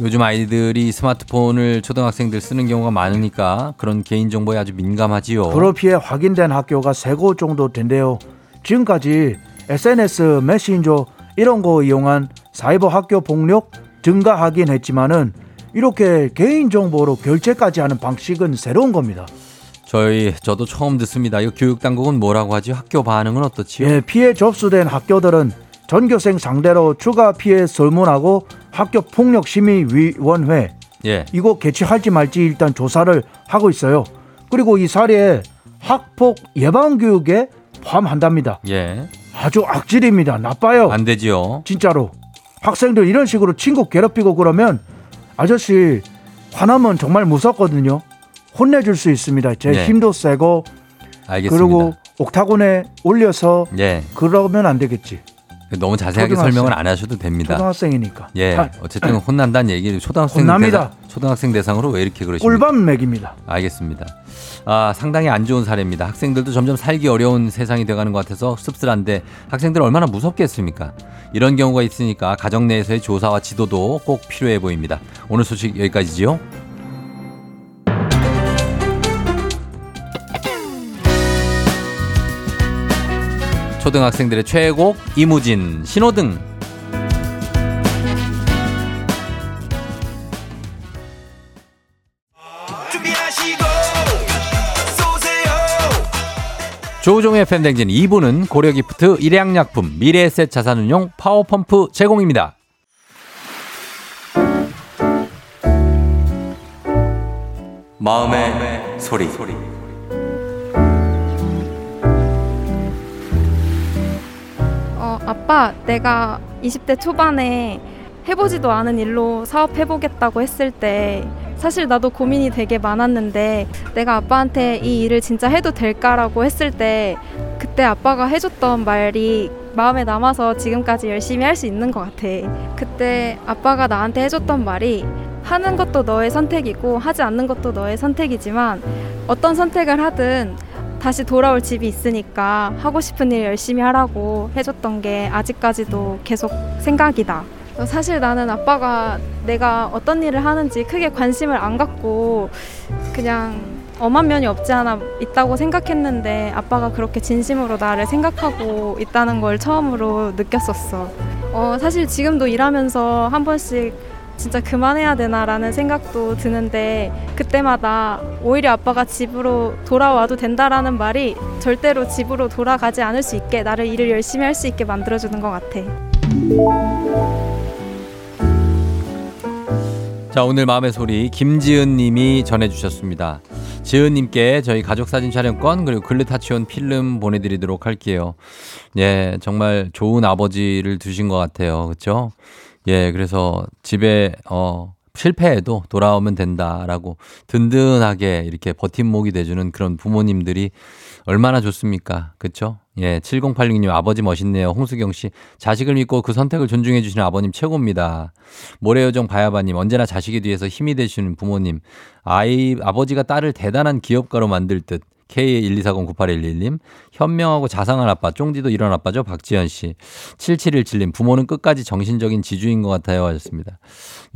요즘 아이들이 스마트폰을 초등학생들 쓰는 경우가 많으니까 그런 개인정보에 아주 민감하지요.
프로피에 확인된 학교가 세 곳 정도 된대요. 지금까지 SNS, 메신저 이런 거 이용한 사이버 학교 폭력 증가하긴 했지만은 이렇게 개인 정보로 결제까지 하는 방식은 새로운 겁니다.
저희 저도 처음 듣습니다. 이거 교육 당국은 뭐라고 하지? 학교 반응은 어떻지요?
예, 피해 접수된 학교들은 전교생 상대로 추가 피해 설문하고 학교 폭력 심의 위원회
예.
이거 개최할지 말지 일단 조사를 하고 있어요. 그리고 이 사례 학폭 예방 교육에 포함한답니다.
예.
아주 악질입니다. 나빠요.
안 되지요.
진짜로 학생들 이런 식으로 친구 괴롭히고 그러면 아저씨 화나면 정말 무섭거든요. 혼내줄 수 있습니다. 제
네.
힘도 세고
알겠습니다.
그리고 옥타곤에 올려서
예.
그러면 안 되겠지.
너무 자세하게
초등학생.
설명을 안 하셔도 됩니다.
초등학생이니까.
예.
다
어쨌든 혼난다는 얘기를 초등학생
혼납니다.
대상, 초등학생 대상으로 왜 이렇게 그러십니까?
꿀밤 맥입니다.
알겠습니다. 아, 상당히 안 좋은 사례입니다. 학생들도 점점 살기 어려운 세상이 돼가는 것 같아서 씁쓸한데 학생들 얼마나 무섭겠습니까? 이런 경우가 있으니까 가정 내에서의 조사와 지도도 꼭 필요해 보입니다. 오늘 소식 여기까지지요. 초등학생들의 최애곡 이무진 신호등 조우종의 FM대행진 2부는 고려기프트 일양약품 미래에셋 자산운용 파워펌프 제공입니다. 마음의 소리.
어, 아빠, 내가 20대 초반에 해보지도 않은 일로 사업해보겠다고 했을 때 사실 나도 고민이 되게 많았는데 내가 아빠한테 이 일을 진짜 해도 될까라고 했을 때 그때 아빠가 해줬던 말이 마음에 남아서 지금까지 열심히 할 수 있는 것 같아. 그때 아빠가 나한테 해줬던 말이 하는 것도 너의 선택이고 하지 않는 것도 너의 선택이지만 어떤 선택을 하든 다시 돌아올 집이 있으니까 하고 싶은 일 열심히 하라고 해줬던 게 아직까지도 계속 생각이다. 사실 나는 아빠가 내가 어떤 일을 하는지 크게 관심을 안 갖고 그냥 엄한 면이 없지 않아 있다고 생각했는데 아빠가 그렇게 진심으로 나를 생각하고 있다는 걸 처음으로 느꼈었어. 어, 사실 지금도 일하면서 한 번씩 진짜 그만해야 되나라는 생각도 드는데 그때마다 오히려 아빠가 집으로 돌아와도 된다라는 말이 절대로 집으로 돌아가지 않을 수 있게 나를 일을 열심히 할 수 있게 만들어주는 것 같아.
자, 오늘 마음의 소리 김지은 님이 전해주셨습니다. 지은 님께 저희 가족 사진 촬영권 그리고 글루타치온 필름 보내드리도록 할게요. 예, 정말 좋은 아버지를 두신 것 같아요. 그렇죠? 예, 그래서 집에 어 실패해도 돌아오면 된다라고 든든하게 이렇게 버팀목이 돼주는 그런 부모님들이 얼마나 좋습니까? 그쵸? 예, 7086님 아버지 멋있네요. 홍수경 씨 자식을 믿고 그 선택을 존중해 주시는 아버님 최고입니다. 모래요정 바야바님 언제나 자식에 뒤에서 힘이 되시는 부모님 아이 아버지가 딸을 대단한 기업가로 만들 듯 K124098111님, 현명하고 자상한 아빠, 쫑디도 이런 아빠죠. 박지현 씨. 7717님, 부모는 끝까지 정신적인 지주인 것 같아요. 하셨습니다.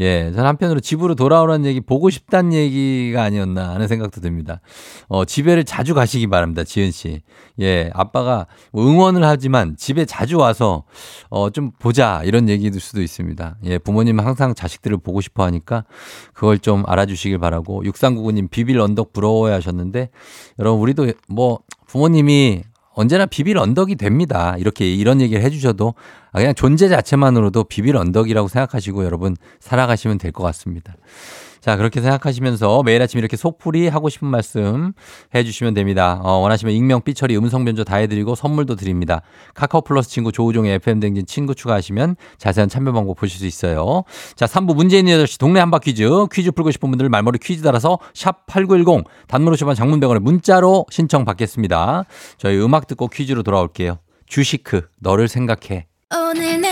예, 전 한편으로 집으로 돌아오라는 얘기, 보고 싶다는 얘기가 아니었나 하는 생각도 듭니다. 어, 집에를 자주 가시기 바랍니다. 지은 씨. 예, 아빠가 응원을 하지만 집에 자주 와서, 어, 좀 보자. 이런 얘기일 수도 있습니다. 예, 부모님은 항상 자식들을 보고 싶어 하니까 그걸 좀 알아주시길 바라고. 6399님, 비빌 언덕 부러워해 하셨는데, 여러분, 우리도 뭐, 부모님이 언제나 비빌 언덕이 됩니다. 이렇게 이런 얘기를 해주셔도 아, 그냥 존재 자체만으로도 비빌 언덕이라고 생각하시고 여러분 살아가시면 될 것 같습니다. 자, 그렇게 생각하시면서 매일 아침 이렇게 속풀이 하고 싶은 말씀 해주시면 됩니다. 어, 원하시면 익명, 삐처리, 음성 변조 다 해드리고 선물도 드립니다. 카카오 플러스 친구 조우종의 FM댕진 친구 추가하시면 자세한 참여 방법 보실 수 있어요. 자, 3부 문제 있는 8시 동네 한바 퀴즈. 퀴즈 풀고 싶은 분들 말머리 퀴즈 달아서 샵 8910 단문 50원 장문병원에 문자로 신청 받겠습니다. 저희 음악 듣고 퀴즈로 돌아올게요. 주시크, 너를 생각해.
오늘 내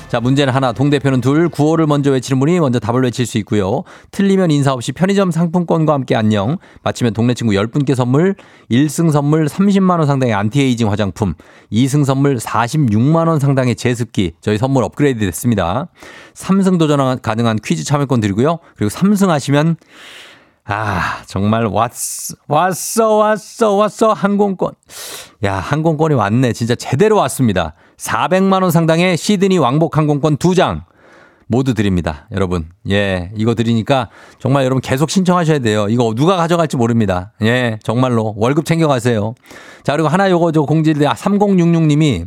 자 문제는 하나. 동대표는 둘. 구호를 먼저 외치는 분이 먼저 답을 외칠 수 있고요. 틀리면 인사 없이 편의점 상품권과 함께 안녕. 맞히면 동네 친구 10분께 선물. 1승 선물 30만원 상당의 안티에이징 화장품. 2승 선물 46만원 상당의 제습기. 저희 선물 업그레이드 됐습니다. 3승 도전 가능한 퀴즈 참여권 드리고요. 그리고 3승 하시면 아, 정말 왔어, 왔어, 왔어, 왔어, 항공권. 야, 항공권이 왔네. 진짜 제대로 왔습니다. 400만 원 상당의 시드니 왕복 항공권 두 장. 모두 드립니다. 여러분. 예, 이거 드리니까 정말 여러분 계속 신청하셔야 돼요. 이거 누가 가져갈지 모릅니다. 예, 정말로. 월급 챙겨가세요. 자, 그리고 하나 요거 저 공지를, 아, 3066님이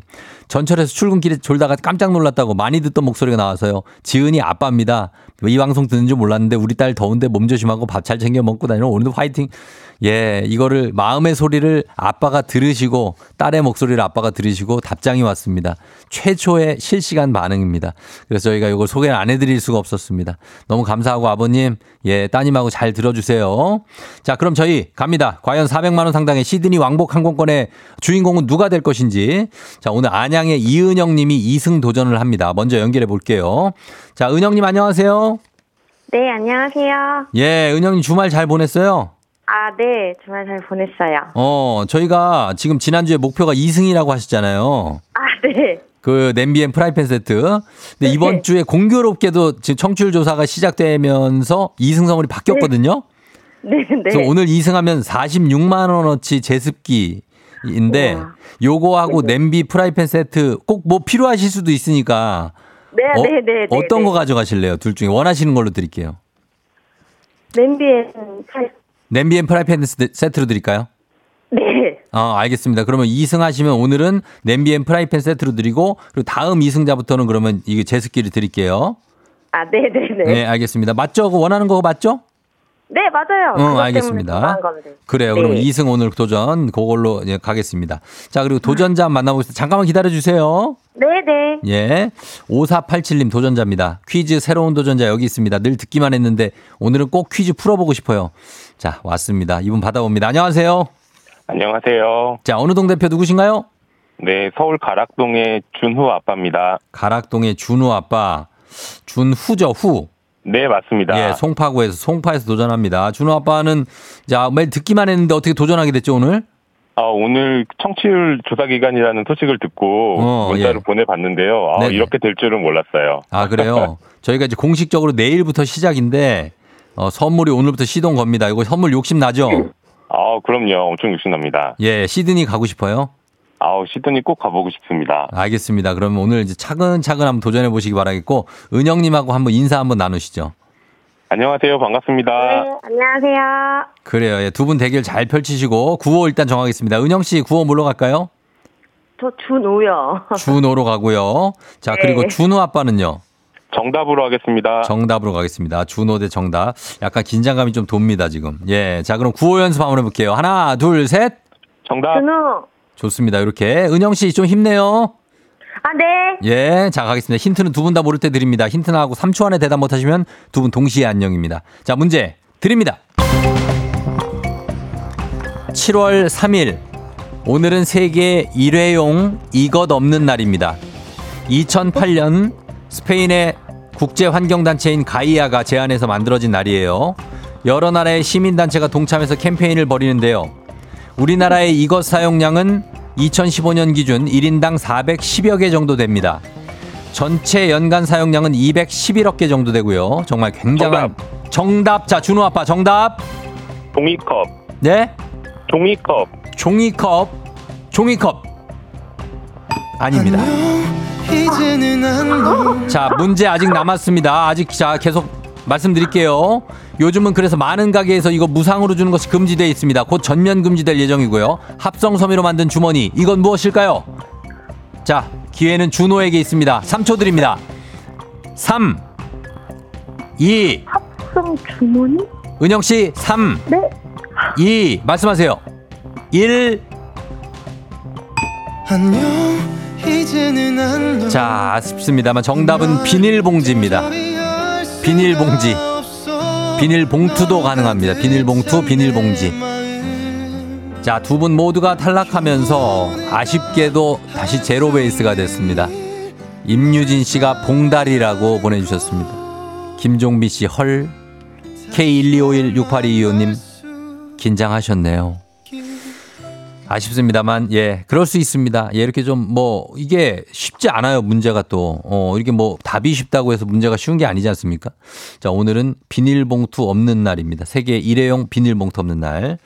전철에서 출근길에 졸다가 깜짝 놀랐다고 많이 듣던 목소리가 나와서요. 지은이 아빠입니다. 이 방송 듣는 줄 몰랐는데 우리 딸 더운데 몸 조심하고 밥 잘 챙겨 먹고 다니는 오늘도 화이팅. 예, 이거를 마음의 소리를 아빠가 들으시고 딸의 목소리를 아빠가 들으시고 답장이 왔습니다. 최초의 실시간 반응입니다. 그래서 저희가 이걸 소개를 안 해드릴 수가 없었습니다. 너무 감사하고 아버님, 예, 따님하고 잘 들어주세요. 자, 그럼 저희 갑니다. 과연 400만 원 상당의 시드니 왕복 항공권의 주인공은 누가 될 것인지. 자, 오늘 안양의 이은영 님이 2승 도전을 합니다. 먼저 연결해 볼게요. 자, 은영 님 안녕하세요.
네, 안녕하세요.
예, 은영 님 주말 잘 보냈어요?
아, 네, 정말 잘 보냈어요.
어, 저희가 지금 지난주에 목표가 2승이라고 하셨잖아요.
아, 네.
그 냄비 and 프라이팬 세트. 근데 이번 주에 공교롭게도 지금 청취율 조사가 시작되면서 2승 선물이 바뀌었거든요.
네, 네.
그래서 오늘 2승하면 46만 원어치 제습기 인데
우와.
요거하고 냄비 프라이팬 세트 꼭 뭐 필요하실 수도 있으니까
네,
어,
네, 네. 네,
어떤
네.
거 가져가실래요? 둘 중에 원하시는 걸로 드릴게요.
냄비에 살,
냄비 and 프라이팬 세- 세트로 드릴까요?
네.
아, 알겠습니다. 그러면 2승 하시면 오늘은 냄비 and 프라이팬 세트로 드리고 그리고 다음 2승자부터는 그러면 이게 제습기를 드릴게요.
아, 네, 네, 네.
네, 알겠습니다. 맞죠? 원하는 거 맞죠?
네, 맞아요.
응,
그것 알겠습니다.
그래요.
네.
그럼 2승 오늘 도전 그걸로 예, 가겠습니다. 자, 그리고 도전자 만나보겠습니다. 잠깐만 기다려 주세요.
네, 네.
예. 5487님 도전자입니다. 퀴즈 새로운 도전자 여기 있습니다. 늘 듣기만 했는데 오늘은 꼭 퀴즈 풀어보고 싶어요. 자, 왔습니다. 이분 받아봅니다. 안녕하세요.
안녕하세요.
자, 어느 동 대표 누구신가요?
네, 서울 가락동의 준후 아빠입니다.
가락동의 준우 아빠. 준후죠, 후.
네, 맞습니다.
예, 송파구에서, 송파에서 도전합니다. 준우 아빠는, 자, 매일 듣기만 했는데 어떻게 도전하게 됐죠, 오늘?
아, 오늘 청취율 조사 기간이라는 소식을 듣고
어,
문자를
예.
보내봤는데요. 아,
네네.
이렇게 될 줄은 몰랐어요.
아, 그래요? 저희가 이제 공식적으로 내일부터 시작인데, 어, 선물이 오늘부터 시동 겁니다. 이거 선물 욕심 나죠?
아, 그럼요. 엄청 욕심납니다.
예, 시드니 가고 싶어요?
아우, 시드니 꼭 가보고 싶습니다.
알겠습니다. 그러면 오늘 이제 차근차근 한번 도전해 보시기 바라겠고, 은영님하고 한번 인사 한번 나누시죠.
안녕하세요. 반갑습니다.
네, 안녕하세요.
그래요. 예, 두 분 대결 잘 펼치시고, 구호 일단 정하겠습니다. 은영 씨 구호 뭘로 갈까요?
저 준우요.
준호로 가고요. 자, 그리고
네.
준호 아빠는요?
정답으로 하겠습니다.
정답으로 가겠습니다. 준호 대 정답. 약간 긴장감이 좀 돕니다, 지금. 예. 자, 그럼 구호 연습 한번 해볼게요. 하나, 둘, 셋.
정답.
준우.
좋습니다. 이렇게. 은영 씨 좀 힘내요.
아, 네.
예. 자, 가겠습니다. 힌트는 두 분 다 모를 때 드립니다. 힌트 나 하고 3초 안에 대답 못하시면 두 분 동시에 안녕입니다. 자, 문제 드립니다. 7월 3일. 오늘은 세계 일회용 이것 없는 날입니다. 2008년 스페인의 국제환경단체인 가이아가 제안해서 만들어진 날이에요. 여러 나라의 시민단체가 동참해서 캠페인을 벌이는데요. 우리나라의 이것 사용량은 2015년 기준 1인당 410여 개 정도 됩니다. 전체 연간 사용량은 211억 개 정도 되고요. 정말 굉장한 정답. 자, 준호 아빠 정답.
종이컵.
네?
종이컵.
종이컵. 종이컵. 아닙니다. 자, 문제 아직 남았습니다. 아직 자, 계속 말씀드릴게요. 요즘은 그래서 많은 가게에서 이거 무상으로 주는 것이 금지되어 있습니다. 곧 전면 금지될 예정이고요. 합성 섬유로 만든 주머니. 이건 무엇일까요? 자, 기회는 준호에게 있습니다. 3초 드립니다. 3, 2,
합성 주머니?
은영 씨 3,
네.
2, 말씀하세요. 1.
안녕 이제는 안녕
자, 아쉽습니다만 정답은 비닐봉지입니다. 비닐봉지. 비닐봉투도 가능합니다. 비닐봉투, 비닐봉지. 자, 두 분 모두가 탈락하면서 아쉽게도 다시 제로 베이스가 됐습니다. 임유진 씨가 봉다리라고 보내주셨습니다. 김종비 씨 헐. K125168225님 긴장하셨네요. 아쉽습니다만 예 그럴 수 있습니다. 예 이렇게 좀 뭐 이게 쉽지 않아요 문제가 또 어 이렇게 뭐 답이 쉽다고 해서 문제가 쉬운 게 아니지 않습니까? 자 오늘은 비닐봉투 없는 날입니다. 세계 일회용 비닐봉투 없는 날.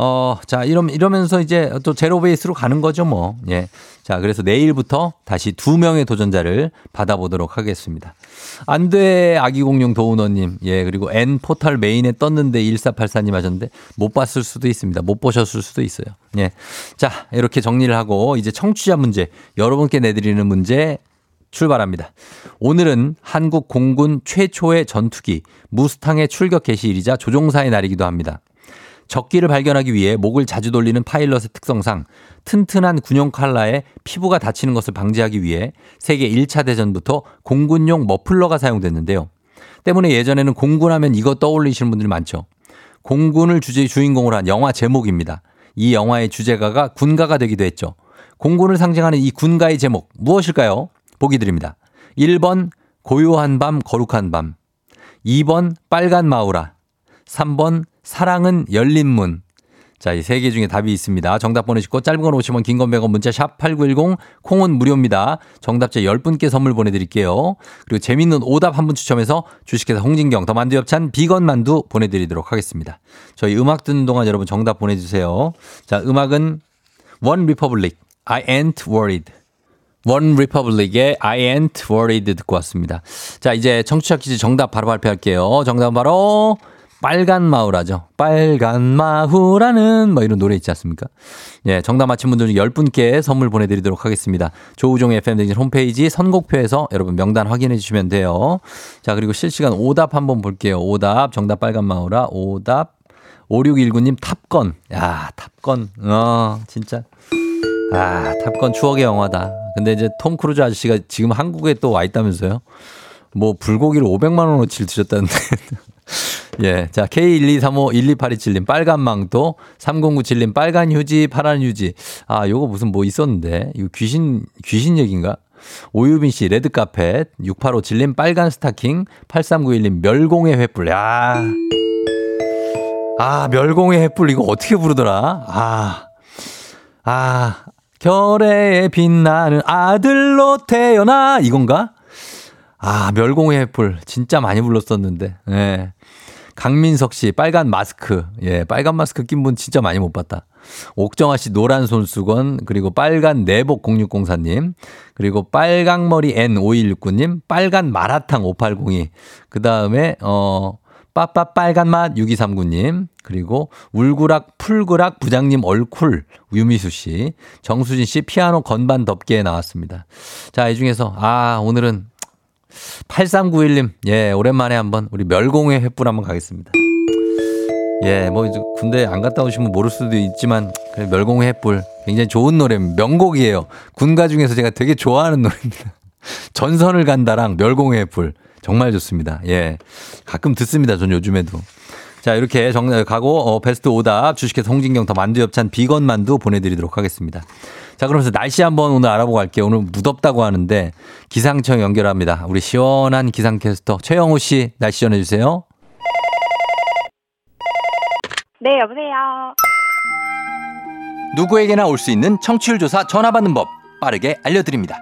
어, 자, 이러, 이러면서 이제 또 제로 베이스로 가는 거죠, 뭐. 예. 자, 그래서 내일부터 다시 두 명의 도전자를 받아보도록 하겠습니다. 안 돼, 아기공룡 도우너님. 예, 그리고 N 포털 메인에 떴는데 1484님 하셨는데 못 봤을 수도 있습니다. 못 보셨을 수도 있어요. 예. 자, 이렇게 정리를 하고 이제 청취자 문제, 여러분께 내드리는 문제 출발합니다. 오늘은 한국 공군 최초의 전투기 무스탕의 출격 개시일이자 조종사의 날이기도 합니다. 적기를 발견하기 위해 목을 자주 돌리는 파일럿의 특성상 튼튼한 군용 칼라에 피부가 다치는 것을 방지하기 위해 세계 1차 대전부터 공군용 머플러가 사용됐는데요. 때문에 예전에는 공군하면 이거 떠올리시는 분들이 많죠. 공군을 주제 주인공으로 한 영화 제목입니다. 이 영화의 주제가가 군가가 되기도 했죠. 공군을 상징하는 이 군가의 제목 무엇일까요? 보기 드립니다. 1번 고요한 밤 거룩한 밤 2번 빨간 마우라 3번 사랑은 열린 문. 자, 이 세 개 중에 답이 있습니다. 정답 보내시고 짧은 건 50원, 긴 건 100원, 문자 샵 8910, 콩은 무료입니다. 정답자 10분께 선물 보내드릴게요. 그리고 재밌는 오답 한 분 추첨해서 주식회사 홍진경 더 만두 엽찬 비건 만두 보내드리도록 하겠습니다. 저희 음악 듣는 동안 여러분 정답 보내주세요. 자, 음악은 One Republic, I ain't worried. One Republic의 I ain't worried 듣고 왔습니다. 자, 이제 청취자 퀴즈 정답 바로 발표할게요. 정답 바로 빨간 마후라죠. 빨간 마후라는 뭐 이런 노래 있지 않습니까? 예, 정답 맞힌 분들 중 10분께 선물 보내드리도록 하겠습니다. 조우종의 FM댕진 홈페이지 선곡표에서 여러분 명단 확인해 주시면 돼요. 자, 그리고 실시간 오답 한번 볼게요. 오답, 정답 빨간 마후라, 오답. 5619님 탑건. 야, 탑건. 어, 진짜. 아, 탑건 추억의 영화다. 근데 이제 톰 크루즈 아저씨가 지금 한국에 또 와 있다면서요? 뭐 불고기를 500만 원어치를 드셨다는데. 예. 자, K123512827님 빨간 망토, 3097님 빨간 휴지, 파란 휴지. 아, 요거 무슨 뭐 있었는데. 이거 귀신, 귀신 얘기인가? 오유빈 씨 레드 카펫, 6857님 빨간 스타킹, 8391님 멸공의 횃불. 야. 아, 멸공의 횃불 이거 어떻게 부르더라? 아. 아, 결에 빛나는 아들로 태어나 이건가? 아, 멸공의 횃불 진짜 많이 불렀었는데. 예. 강민석 씨 빨간 마스크. 예, 빨간 마스크 낀 분 진짜 많이 못 봤다. 옥정아 씨 노란 손수건 그리고 빨간 내복 0604님 그리고 빨강머리 N5169님 빨간 마라탕 5802 그다음에 어 빠빠 빨간 맛 6239님 그리고 울구락 풀구락 부장님 얼쿨 유미수 씨 정수진 씨 피아노 건반 덮개 나왔습니다. 자, 이 중에서 아, 오늘은 8391님, 예, 오랜만에 한번 우리 멸공의 횃불 한번 가겠습니다. 예, 뭐 군대 안 갔다 오시면 모를 수도 있지만 멸공의 횃불 굉장히 좋은 노래, 명곡이에요. 군가 중에서 제가 되게 좋아하는 노래입니다. 전선을 간다랑 멸공의 횃불 정말 좋습니다. 예, 가끔 듣습니다. 전 요즘에도. 자, 이렇게 정, 가고, 어, 베스트 오답, 주식회사 홍진경 더 만두 엽찬 비건 만두 보내드리도록 하겠습니다. 자, 그러면서 날씨 한번 오늘 알아보고 갈게요. 오늘 무덥다고 하는데 기상청 연결합니다. 우리 시원한 기상캐스터 최영호 씨 날씨 전해주세요.
네, 여보세요.
누구에게나 올 수 있는 청취율 조사 전화 받는 법 빠르게 알려드립니다.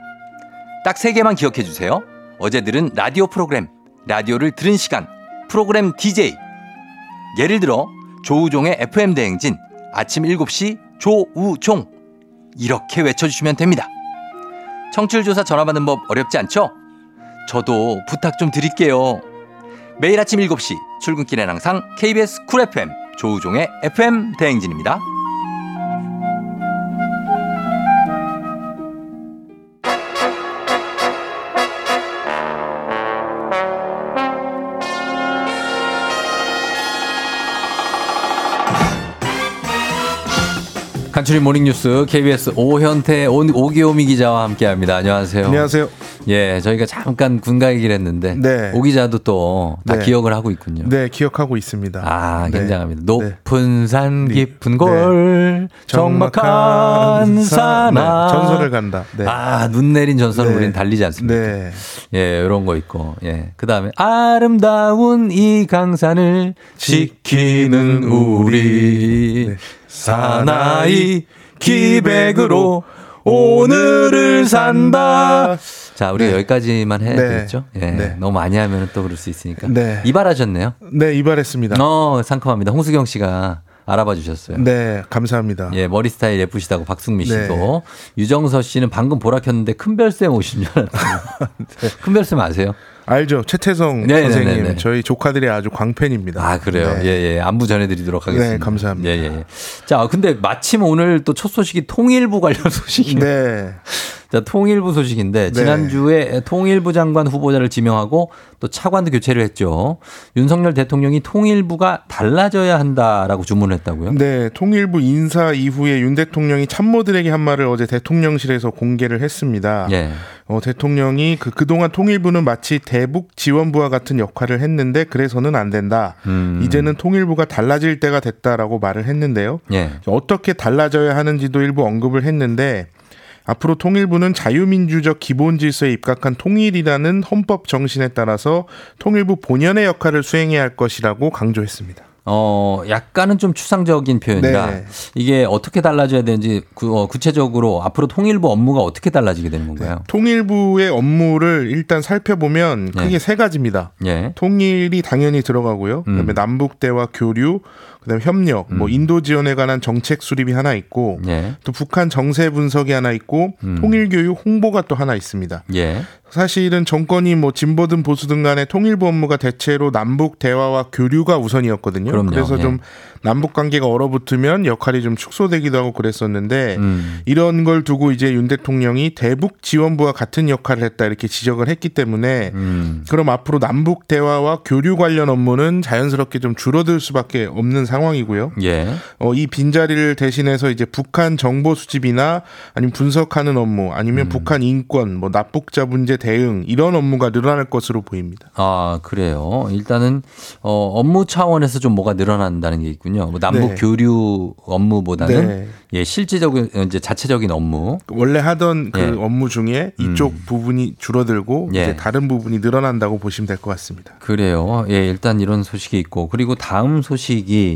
딱 세 개만 기억해 주세요. 어제 들은 라디오 프로그램, 라디오를 들은 시간, 프로그램 DJ. 예를 들어 조우종의 FM 대행진 아침 7시 조우종 이렇게 외쳐주시면 됩니다. 청취율 조사 전화 받는 법 어렵지 않죠? 저도 부탁 좀 드릴게요. 매일 아침 7시 출근길엔 항상 KBS 쿨 FM 조우종의 FM 대행진입니다. 간추린 모닝뉴스 KBS 오현태 온- 오기오미 기자와 함께합니다. 안녕하세요.
안녕하세요.
예, 저희가 잠깐 군가 얘기를 했는데
네.
오 기자도 또다
네.
기억을 하고 있군요.
네, 기억하고 있습니다.
아,
네.
굉장합니다. 높은 산
네.
깊은
네.
골 정막한
네, 전설을 간다. 네.
아, 눈 내린 전설은
네.
우리는 달리지 않습니다.
네.
예, 이런 거 있고. 예. 그 다음에 아름다운 이 강산을 지키는 우리
네.
사나이 기백으로 오늘을 산다. 자, 우리 가
네.
여기까지만 해야
네.
되겠죠? 예.
네.
너무 많이 하면 또 그럴 수 있으니까.
네.
이발하셨네요.
네, 이발했습니다.
어, 상큼합니다. 홍수경 씨가 알아봐 주셨어요.
네, 감사합니다.
예, 머리 스타일 예쁘시다고 박승미 씨도.
네.
유정서 씨는 방금 보라 켰는데 큰별쌤 오신 줄 알았어요. 큰별쌤 아세요?
알죠? 최태성
네,
선생님.
네, 네, 네.
저희 조카들이 아주 광팬입니다.
아, 그래요?
네.
예, 예. 안부 전해드리도록 하겠습니다.
네, 감사합니다.
예, 예. 자, 근데 마침 오늘 또 첫 소식이 통일부 관련 소식이에요.
네.
자, 통일부 소식인데,
네.
지난주에 통일부 장관 후보자를 지명하고 또 차관도 교체를 했죠. 윤석열 대통령이 통일부가 달라져야 한다라고 주문을 했다고요?
네, 통일부 인사 이후에 윤 대통령이 참모들에게 한 말을 어제 대통령실에서 공개를 했습니다.
예.
어, 대통령이 그, 그동안 통일부는 마치 대북 지원부와 같은 역할을 했는데 그래서는 안 된다.
음.
이제는 통일부가 달라질 때가 됐다라고 말을 했는데요.
예.
어떻게 달라져야 하는지도 일부 언급을 했는데 앞으로 통일부는 자유민주적 기본 질서에 입각한 통일이라는 헌법 정신에 따라서 통일부 본연의 역할을 수행해야 할 것이라고 강조했습니다.
어, 약간은 좀 추상적인 표현이라
네.
이게 어떻게 달라져야 되는지 구, 어, 구체적으로 앞으로 통일부 업무가 어떻게 달라지게 되는 건가요?
통일부의 업무를 일단 살펴보면 크게
네.
세 가지입니다.
예.
통일이 당연히 들어가고요. 그다음에
음.
남북 대화 교류, 그다음에 협력, 뭐 인도 지원에 관한 정책 수립이 하나 있고
예.
또 북한 정세 분석이 하나 있고
음.
통일 교육 홍보가 또 하나 있습니다.
예.
사실은 정권이 뭐 진보든 보수든 간에 통일부 업무가 대체로 남북 대화와 교류가 우선이었거든요.
그럼요.
그래서
예.
좀 남북 관계가 얼어붙으면 역할이 좀 축소되기도 하고 그랬었는데
음.
이런 걸 두고 이제 윤 대통령이 대북 지원부와 같은 역할을 했다 이렇게 지적을 했기 때문에
음.
그럼 앞으로 남북 대화와 교류 관련 업무는 자연스럽게 좀 줄어들 수밖에 없는 상황 이고요.
예.
어, 이 빈자리를 대신해서 이제 북한 정보 수집이나 아니면 분석하는 업무 아니면 북한 인권, 뭐 납북자 문제 대응 이런 업무가 늘어날 것으로 보입니다.
아, 그래요. 일단은 어, 업무 차원에서 좀 뭐가 늘어난다는 게 있군요. 뭐 남북
네.
교류 업무보다는
네.
예, 실질적인 이제 자체적인 업무.
원래 하던 그
예.
업무 중에 이쪽
음.
부분이 줄어들고
예.
이제 다른 부분이 늘어난다고 보시면 될 것 같습니다.
그래요. 예, 일단 이런 소식이 있고 그리고 다음 소식이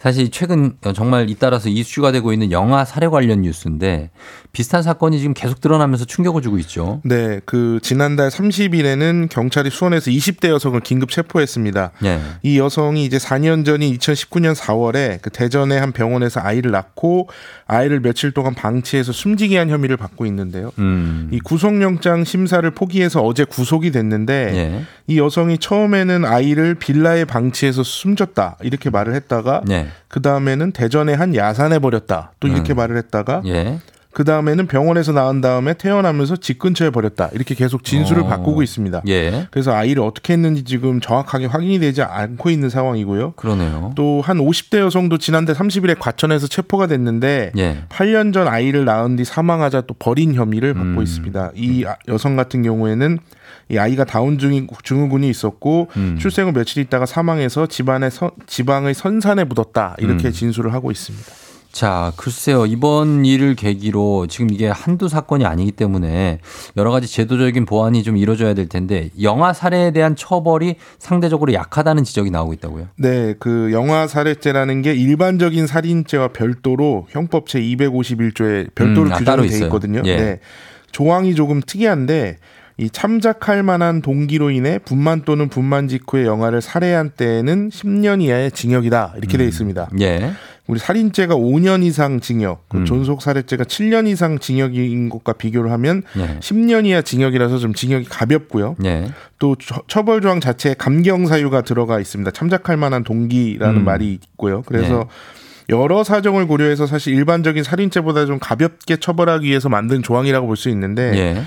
사실 최근 정말 잇따라서 이슈가 되고 있는 영화 살해 관련 뉴스인데 비슷한 사건이 지금 계속 드러나면서 충격을 주고 있죠.
네, 그 지난달 30일에는 경찰이 수원에서 20대 여성을 긴급 체포했습니다.
예.
이 여성이 이제 4년 전인 2019년 4월에 그 대전의 한 병원에서 아이를 낳고 아이를 며칠 동안 방치해서 숨지게 한 혐의를 받고 있는데요.
음.
이 구속영장 심사를 포기해서 어제 구속이 됐는데
예.
이 여성이 처음에는 아이를 빌라에 방치해서 숨졌다 이렇게 말을 했다가
네.
그 다음에는 대전의 한 야산에 버렸다 또 이렇게
음.
말을 했다가
예.
그 다음에는 병원에서 낳은 다음에 태어나면서 집 근처에 버렸다 이렇게 계속 진술을
어.
바꾸고 있습니다.
예.
그래서 아이를 어떻게 했는지 지금 정확하게 확인이 되지 않고 있는 상황이고요.
그러네요.
또 한 50대 여성도 지난달 30일에 과천에서 체포가 됐는데
예.
8년 전 아이를 낳은 뒤 사망하자 또 버린 혐의를 받고
음.
있습니다. 이 아- 여성 같은 경우에는 이 아이가 다운 증 증후군이 있었고
음.
출생 후 며칠 있다가 사망해서 집안의 선- 지방의 선산에 묻었다 이렇게
음.
진술을 하고 있습니다.
자, 글쎄요. 이번 일을 계기로 지금 이게 한두 사건이 아니기 때문에 여러 가지 제도적인 보완이 좀 이루어져야 될 텐데 영아 살해에 대한 처벌이 상대적으로 약하다는 지적이 나오고 있다고요.
네, 그 영아 살해죄라는 게 일반적인 살인죄와 별도로 형법 제 251조에 별도로
음, 아,
규정이 돼
있어요.
있거든요.
예.
네. 조항이 조금 특이한데 이 참작할 만한 동기로 인해 분만 또는 분만 직후에 영아를 살해한 때에는 10년 이하의 징역이다 이렇게 돼 있습니다.
예.
우리 살인죄가 5년 이상 징역, 그
음.
존속 살해죄가 7년 이상 징역인 것과 비교를 하면
예.
10년 이하 징역이라서 좀 징역이 가볍고요.
예.
또 처- 처벌 조항 자체에 감경 사유가 들어가 있습니다. 참작할 만한 동기라는
음.
말이 있고요. 그래서
네.
여러 사정을 고려해서 사실 일반적인 살인죄보다 좀 가볍게 처벌하기 위해서 만든 조항이라고 볼 수 있는데
예.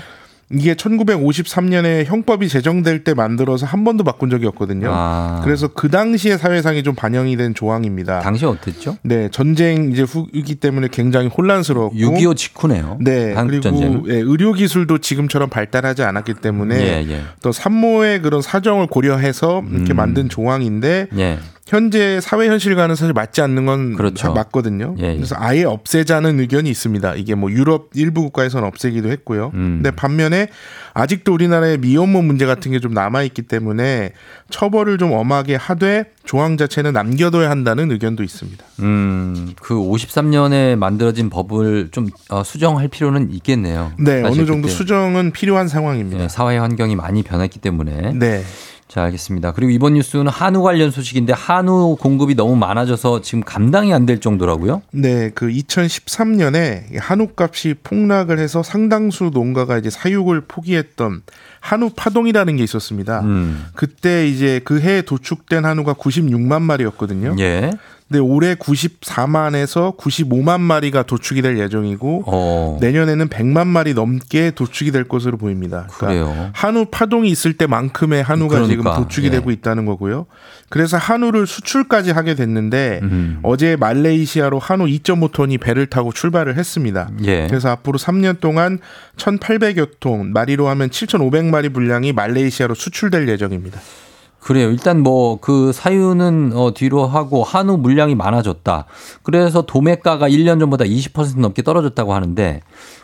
이게 1953년에 형법이 제정될 때 만들어서 한 번도 바꾼 적이 없거든요.
아.
그래서 그 당시의 사회상이 좀 반영이 된 조항입니다.
당시 어땠죠?
네, 전쟁 이제 후기 때문에 굉장히 혼란스러웠고
6.25 직후네요.
네,
한국
그리고
전쟁.
예, 의료 기술도 지금처럼 발달하지 않았기 때문에
예, 예.
또 산모의 그런 사정을 고려해서 이렇게
음.
만든 조항인데
예.
현재 사회 현실과는 사실 맞지 않는 건
그렇죠.
다 맞거든요.
예, 예.
그래서 아예 없애자는 의견이 있습니다. 이게 뭐 유럽 일부 국가에서는 없애기도 했고요.
음.
근데 반면에 아직도 우리나라에 미혼모 문제 같은 게 좀 남아 있기 때문에 처벌을 좀 엄하게 하되 조항 자체는 남겨둬야 한다는 의견도 있습니다.
음, 그 53년에 만들어진 법을 좀 어, 수정할 필요는 있겠네요.
네, 어느 정도 수정은 필요한 상황입니다.
예, 사회 환경이 많이 변했기 때문에.
네.
자, 알겠습니다. 그리고 이번 뉴스는 한우 관련 소식인데 한우 공급이 너무 많아져서 지금 감당이 안 될 정도라고요?
네, 그 2013년에 한우 값이 폭락을 해서 상당수 농가가 이제 사육을 포기했던 한우 파동이라는 게 있었습니다.
음.
그때 이제 그 해에 도축된 한우가 96만 마리였거든요.
예.
근데 올해 94만에서 95만 마리가 도축이 될 예정이고
어.
내년에는 100만 마리 넘게 도축이 될 것으로 보입니다. 그러니까
그래요.
한우 파동이 있을 때만큼의 한우가 지금
그러니까,
도축이
예.
되고 있다는 거고요. 그래서 한우를 수출까지 하게 됐는데
음.
어제 말레이시아로 한우 2.5톤이 배를 타고 출발을 했습니다.
예.
그래서 앞으로 3년 동안 1,800여 톤, 마리로 하면 7,500마리 분량이 말레이시아로 수출될 예정입니다.
그래요. 일단 뭐 그 사유는 어 뒤로 하고 한우 물량이 많아졌다. 그래서 도매가가 1년 전보다 20% 넘게 떨어졌다고 하는데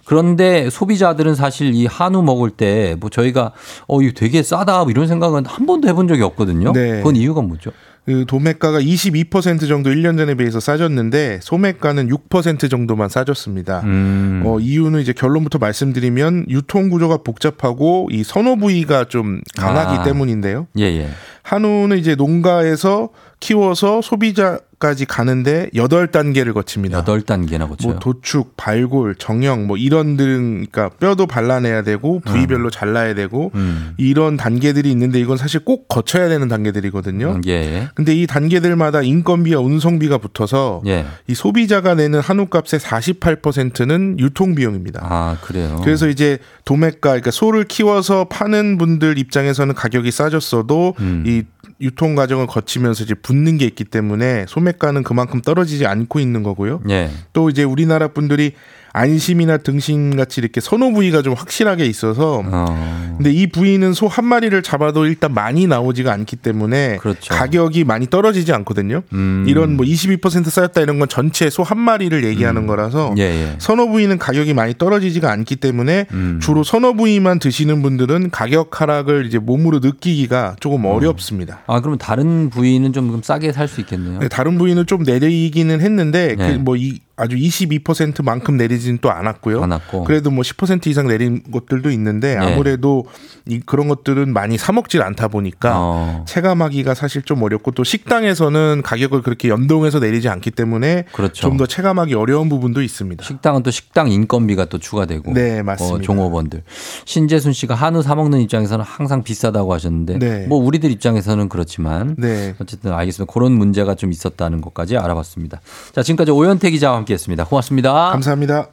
그런데 소비자들은 사실 이 한우 먹을 때 뭐 저희가 어 이거 되게 싸다 뭐 이런 생각은 한 번도 해본 적이 없거든요.
네.
그건 이유가 뭐죠?
그 도매가가 22% 정도 1년 전에 비해서 싸졌는데 소매가는 6% 정도만 싸졌습니다.
음.
어, 이유는 이제 결론부터 말씀드리면 유통 구조가 복잡하고 이 선호 부위가 좀 강하기
아.
때문인데요.
예, 예.
한우는 이제 농가에서 키워서 소비자 까지 가는데 여덟 단계를 거칩니다.
여덟 단계나 거쳐요.
뭐 도축, 발골, 정형 뭐 이런 등 그러니까 뼈도 발라내야 되고 부위별로 잘라야 되고
음.
이런 단계들이 있는데 이건 사실 꼭 거쳐야 되는 단계들이거든요.
음, 예.
근데 이 단계들마다 인건비와 운송비가 붙어서
예.
이 소비자가 내는 한우값의 48%는 유통 비용입니다.
아, 그래요.
그래서 이제 도매가 그러니까 소를 키워서 파는 분들 입장에서는 가격이 싸졌어도
음.
이 유통 과정을 거치면서 이제 붙는 게 있기 때문에 소매 가는 그만큼 떨어지지 않고 있는 거고요.
예.
또 이제 우리나라 분들이 안심이나 등심 같이 이렇게 선호 부위가 좀 확실하게 있어서
어.
근데 이 부위는 소 한 마리를 잡아도 일단 많이 나오지가 않기 때문에
그렇죠.
가격이 많이 떨어지지 않거든요.
음.
이런 뭐 22% 쌓였다 이런 건 전체 소 한 마리를 얘기하는 거라서
예, 예.
선호 부위는 가격이 많이 떨어지지가 않기 때문에
음.
주로 선호 부위만 드시는 분들은 가격 하락을 이제 몸으로 느끼기가 조금 어렵습니다.
아, 그러면 다른 부위는 좀 싸게 살 수 있겠네요.
네, 다른 부위는 좀 내리기는 했는데
네.
그뭐 이 아주 22%만큼 내리지는 또 않았고요.
않았고.
그래도 뭐 10% 이상 내린 것들도 있는데
네.
아무래도 이 그런 것들은 많이 사 먹질 않다 보니까
어.
체감하기가 사실 좀 어렵고 또 식당에서는 가격을 그렇게 연동해서 내리지 않기 때문에
그렇죠.
좀더 체감하기 어려운 부분도 있습니다.
식당은 또 식당 인건비가 또 추가되고.
네, 맞습니다.
어, 종업원들. 신재순 씨가 한우 사 먹는 입장에서는 항상 비싸다고 하셨는데
네.
뭐 우리들 입장에서는 그렇지만
네.
어쨌든 알겠습니다. 그런 문제가 좀 있었다는 것까지 알아봤습니다. 자, 지금까지 오현태 기자와 함께했습니다. 고맙습니다.
감사합니다.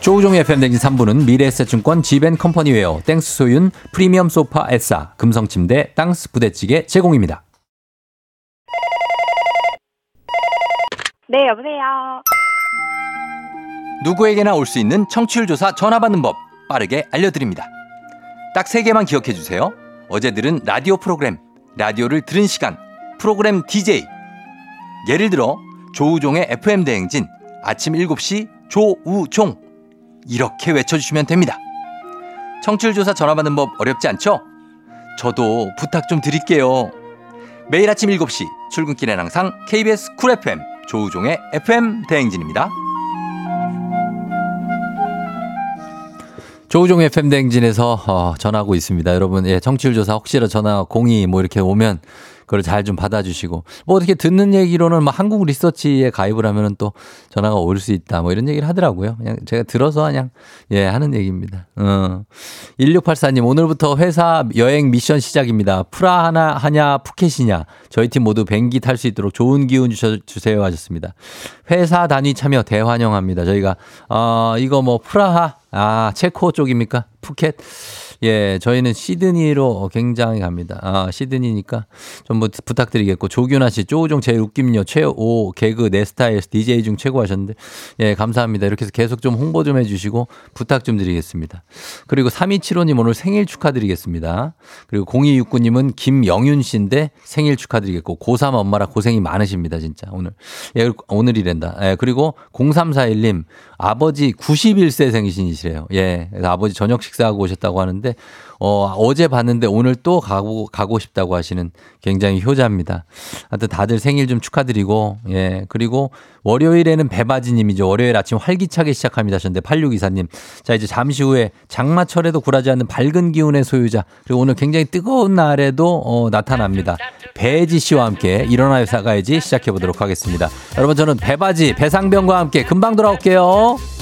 조우종의 FM댕진 3부는 미래에셋증권 지벤컴퍼니웨어 땡스 소윤 프리미엄 소파 에싸 금성침대 땅스 부대찌개 제공입니다.
네, 여보세요.
누구에게나 올 수 있는 청취율 조사 전화 받는 법 빠르게 알려드립니다. 딱 세 개만 기억해 주세요. 어제 들은 라디오 프로그램, 라디오를 들은 시간, 프로그램 DJ. 예를 들어 조우종의 FM 대행진 아침 7시 조우종 이렇게 외쳐주시면 됩니다. 청취율 조사 전화 받는 법 어렵지 않죠? 저도 부탁 좀 드릴게요. 매일 아침 7시 출근길엔 항상 KBS 쿨 FM 조우종의 FM 대행진입니다. 조우종 FM 대행진에서 어, 전하고 있습니다. 여러분, 예, 청취율 조사 혹시라도 전화 02뭐 이렇게 오면 그걸 잘 좀 받아주시고 뭐 어떻게 듣는 얘기로는 뭐 한국 리서치에 가입을 하면은 또 전화가 올 수 있다 뭐 이런 얘기를 하더라고요. 그냥 제가 들어서 그냥 예 하는 얘기입니다. 어. 1684님 오늘부터 회사 여행 미션 시작입니다. 프라 하나 하냐 푸켓이냐 저희 팀 모두 뱅기 탈 수 있도록 좋은 기운 주셔, 주세요 하셨습니다. 회사 단위 참여 대환영합니다. 저희가 어 이거 뭐 프라하 아 체코 쪽입니까 푸켓 예, 저희는 시드니로 굉장히 갑니다. 아, 시드니니까 좀 뭐 부탁드리겠고, 조규나 씨, 조우종 제일 웃김요, 최오, 개그, 내 스타일에서 DJ 중 최고 하셨는데, 예, 감사합니다. 이렇게 해서 계속 좀 홍보 좀 해주시고, 부탁 좀 드리겠습니다. 그리고 3275님 오늘 생일 축하드리겠습니다. 그리고 0269님은 김영윤 씨인데 생일 축하드리겠고, 고3 엄마라 고생이 많으십니다, 진짜, 오늘. 예, 오늘이랜다. 예, 그리고 0341님, 아버지 91세 생신이시래요. 예, 아버지 저녁 식사하고 오셨다고 하는데, 어, 어제 봤는데 오늘 또 가고, 가고 싶다고 하시는 굉장히 효자입니다. 하여튼 다들 생일 좀 축하드리고, 예. 그리고 월요일에는 배바지님이죠. 월요일 아침 활기차게 시작합니다 하셨는데, 8624님. 자, 이제 잠시 후에 장마철에도 굴하지 않는 밝은 기운의 소유자. 그리고 오늘 굉장히 뜨거운 날에도 어, 나타납니다. 배지 씨와 함께 일어나요 사가야지 시작해 보도록 하겠습니다. 여러분, 저는 배바지, 배상병과 함께 금방 돌아올게요.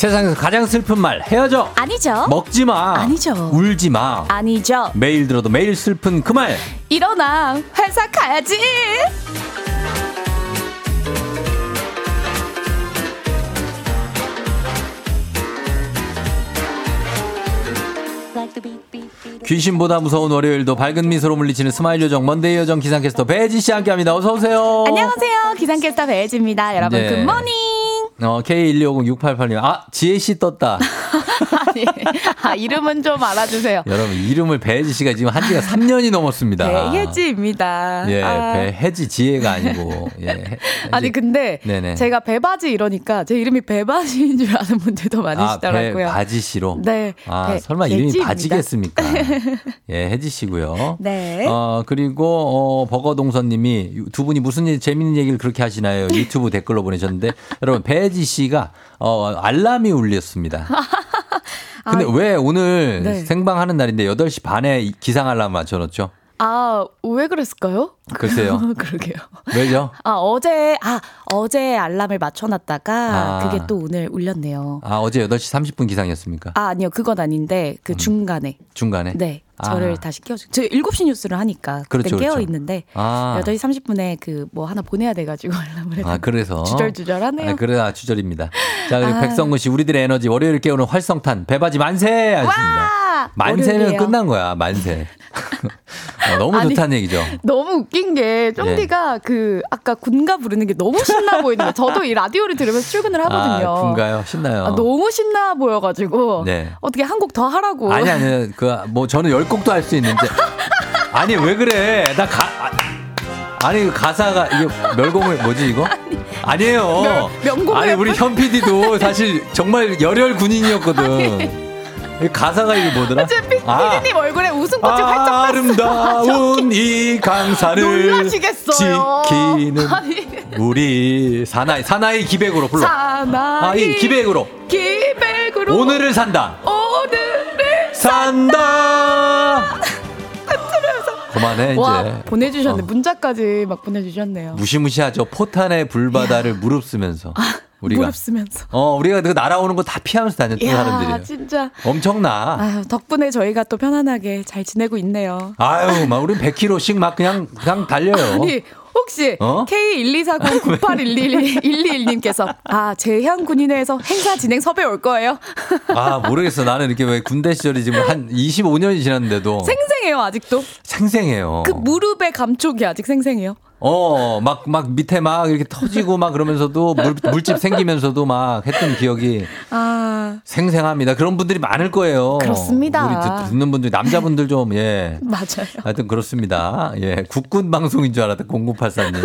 세상에서 가장 슬픈 말 헤어져
아니죠.
먹지 마
아니죠.
울지 마
아니죠.
매일 들어도 매일 슬픈 그 말
일어나 회사 가야지.
귀신보다 무서운 월요일도 밝은 미소로 물리치는 스마일 요정 Monday 요정 기상캐스터 배혜지 씨 함께합니다. 어서 오세요.
안녕하세요. 기상캐스터 배혜지입니다. 여러분
네.
Good morning.
어, K1250688님. 아, 지혜 씨 떴다.
아니, 아, 이름은 좀 알아주세요.
여러분, 이름을 배혜지 씨가 지금 한 지가 3년이 넘었습니다.
배혜지입니다.
예,
아.
배혜지 지혜가 아니고. 예. 해-
아니 근데
네네.
제가 배바지 이러니까 제 이름이 배바지인 줄 아는 분들도
아,
많으시더라고요.
배바지 씨로.
네.
아,
배-
설마 이름이
배지입니다.
바지겠습니까? 예, 혜지 씨고요.
네.
어, 그리고 어, 버거동선 님이 두 분이 무슨 일, 재밌는 얘기를 그렇게 하시나요? 유튜브 댓글로 보내셨는데 여러분 배지 씨가 어, 알람이 울렸습니다. 근데
아,
왜 오늘
네.
생방 하는 날인데 8시 반에 이 기상 알람 맞춰놓죠?
아, 왜 그랬을까요?
글쎄요.
그러게요.
왜죠?
아, 어제, 아, 어제 알람을 맞춰놨다가
아.
그게 또 오늘 울렸네요.
아, 어제 8시 30분 기상이었습니까?
아, 아니요. 그건 아닌데, 그 중간에.
중간에?
네.
아.
저를 다시 깨워주. 저 7시 뉴스를 하니까. 그때
그렇죠, 그렇죠.
깨어 있는데.
아.
8시 30분에 그 뭐 하나 보내야 돼 가지고 알람을 해서.
아, 그래서.
주절주절하네요.
아, 그래, 아, 주절입니다. 자, 그리고
아.
백성근 씨, 우리들의 에너지, 월요일 깨우는 활성탄, 배바지 만세! 하십니다.
와!
만세는
월요일이에요.
끝난 거야, 만세. 어, 너무
아니,
좋다는 얘기죠.
너무 웃긴 게 쫑디가 그 아까 군가 부르는 게 너무 신나 보이는 거예요. 저도 이 라디오를 들으면서 출근을 하거든요.
아, 군가요? 신나요.
아, 너무 신나 보여가지고
네.
어떻게 한 곡 더 하라고.
아니, 아니, 그, 뭐, 저는 열 곡도 할 수 있는데. 아니, 왜 그래? 나 가, 아, 아니, 그 가사가, 이게 멸공을, 뭐지, 이거? 아니, 에요
명- 명곡을
아니, 우리 현 PD도 사실 정말 열혈 군인이었거든. 이 가사가 이게 뭐더라?
제 피,
아.
피디님 얼굴에 웃음꽃이 활짝 폈어요.
아름다운 이 강사를
놀라시겠어요.
지키는 우리 사나이 사나이 기백으로 불러.
사나이
아, 이 기백으로
기백으로
오늘을 산다.
오늘을
산다. 그만해
와
이제.
보내주셨네
어.
문자까지 막 보내주셨네요.
무시무시하죠. 포탄의 불바다를 무릅쓰면서 우리가
무릎 쓰면서.
어 우리가 그 날아오는 거 다 피하면서 다녔던 사람들이에요.
진짜
엄청나.
아유, 덕분에 저희가 또 편안하게 잘 지내고 있네요.
아유, 막 우리 100km씩 막 그냥 그냥 달려요.
아니 혹시
어?
K124098111님께서 아 재향 군인회에서 행사 진행 섭외 올 거예요?
아, 모르겠어. 나는 이렇게 왜 군대 시절이 지금 한 25년이 지났는데도
생생해요 아직도.
생생해요.
그 무릎의 감촉이 아직 생생해요.
어, 막, 막 밑에 막 이렇게 터지고 막 그러면서도 물, 물집 생기면서도 막 했던 기억이
아
생생합니다. 그런 분들이 많을 거예요.
그렇습니다.
우리 듣, 듣는 분들, 남자분들 좀, 예.
맞아요.
하여튼 그렇습니다. 예. 국군 방송인 줄 알았다, 0084님.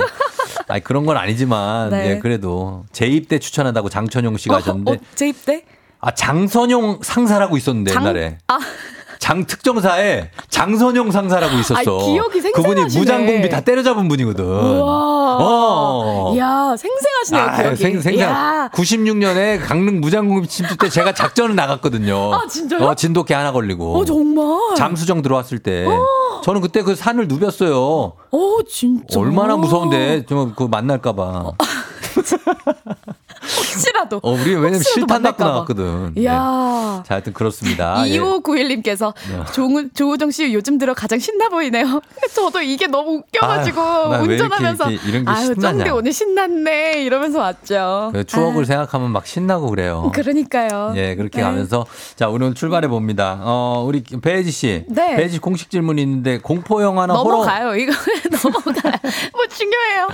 아니, 그런 건 아니지만,
네.
예, 그래도 재입대 추천한다고 장천용 씨가 하셨는데,
어, 재입대?
아, 장선용 상사라고 있었는데,
장-
옛날에.
아
장 특정사에 장선용 상사라고 있었어.
아이, 기억이
그분이
생생하시네.
무장공비 다 때려잡은 분이거든.
우와.
어.
야 생생하시네요
아,
기억이.
생, 생생.
야.
96년에 강릉 무장공비 침투 때 제가 작전을 나갔거든요.
아, 진짜요?
어, 진돗개 하나 걸리고.
어 정말.
잠수정 들어왔을 때. 저는 그때 그 산을 누볐어요.
어 진짜.
얼마나 무서운데. 좀 그 만날까봐.
혹시라도.
어, 우리 왜냐면 실탄
봐.
나왔거든. 예.
이야.
자, 하여튼 그렇습니다. 예.
2591님께서
네.
조우, 조우정 씨 요즘 들어 가장 신나 보이네요. 저도 이게 너무 웃겨가지고
아유, 이렇게
운전하면서
이렇게 이런 게
아유. 쫑디 오늘 신났네 이러면서 왔죠.
그 추억을
아,
생각하면 막 신나고 그래요.
그러니까요.
예, 그렇게
네.
가면서 자 오늘 출발해 봅니다. 어 우리 배지 씨,
네.
배지 씨 공식 질문이 있는데 공포 영화나 호러
넘어가요. 이거 넘어가요. 뭐 중요해요.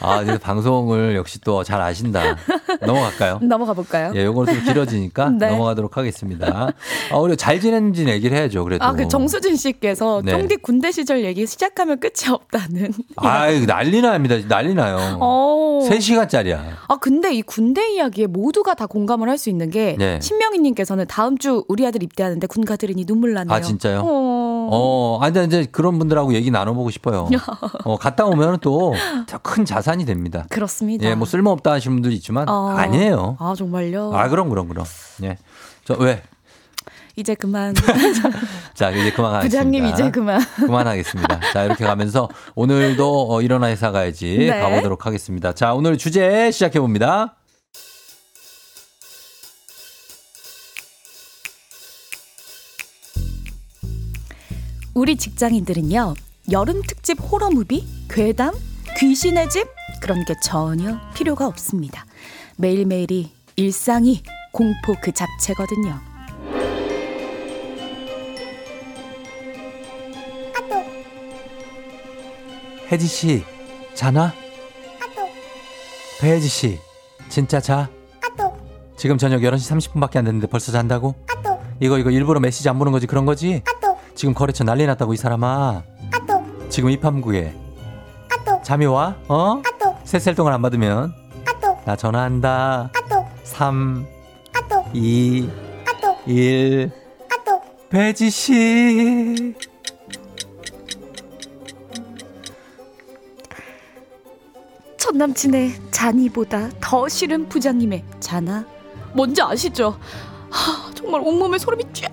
아 이제 방송을 역시 또 잘 아신다. 넘어갈까요?
넘어가 볼까요?
예, 요거는 좀 길어지니까
네.
넘어가도록 하겠습니다. 아, 우리 잘 지냈는지 얘기를 해야죠, 그래도.
아, 그 정수진 씨께서
네.
쫑디 군대 시절 얘기 시작하면 끝이 없다는.
아이, 난리 납니다. 난리 나요.
어.
3시간짜리야.
아 근데 이 군대 이야기에 모두가 다 공감을 할 수 있는 게
네.
신명희 님께서는 다음 주 우리 아들 입대하는데 군 가 들으니 눈물 나네요.
아, 진짜요?
어.
어, 아니, 이제 그런 분들하고 얘기 나눠보고 싶어요. 어, 갔다 오면 또 큰 자산이 됩니다.
그렇습니다.
예, 뭐 쓸모없다 하시는 분들 있지만
어.
아니에요.
아 정말요?
아, 그럼, 그럼, 그럼. 예. 저, 왜?
이제 그만.
자, 이제 그만하겠습니다.
부장님 이제 그만.
그만하겠습니다. 자, 이렇게 가면서 오늘도 어, 일어나 회사 가야지
네.
가보도록 하겠습니다. 자, 오늘 주제 시작해 봅니다.
우리 직장인들은요 여름 특집 호러 무비, 괴담, 귀신의 집 그런 게 전혀 필요가 없습니다. 매일매일이 일상이 공포 그 자체거든요.
혜지 씨, 자나? 배혜지 씨, 진짜 자? 지금 저녁 11시 30분밖에 안 됐는데 벌써 잔다고? 이거 이거 일부러 메시지 안 보는 거지 그런 거지? 지금 거래처 난리 났다고 이 사람아. 지금 입함구에. 잠이 와? 어? 셋셀 동안 안 받으면 나 전화한다. 3 2 1 배지 씨.
첫 남친의 잔이보다 더 싫은 부장님의 잔아. 뭔지 아시죠? 하, 정말 온몸에 소름이 쫙.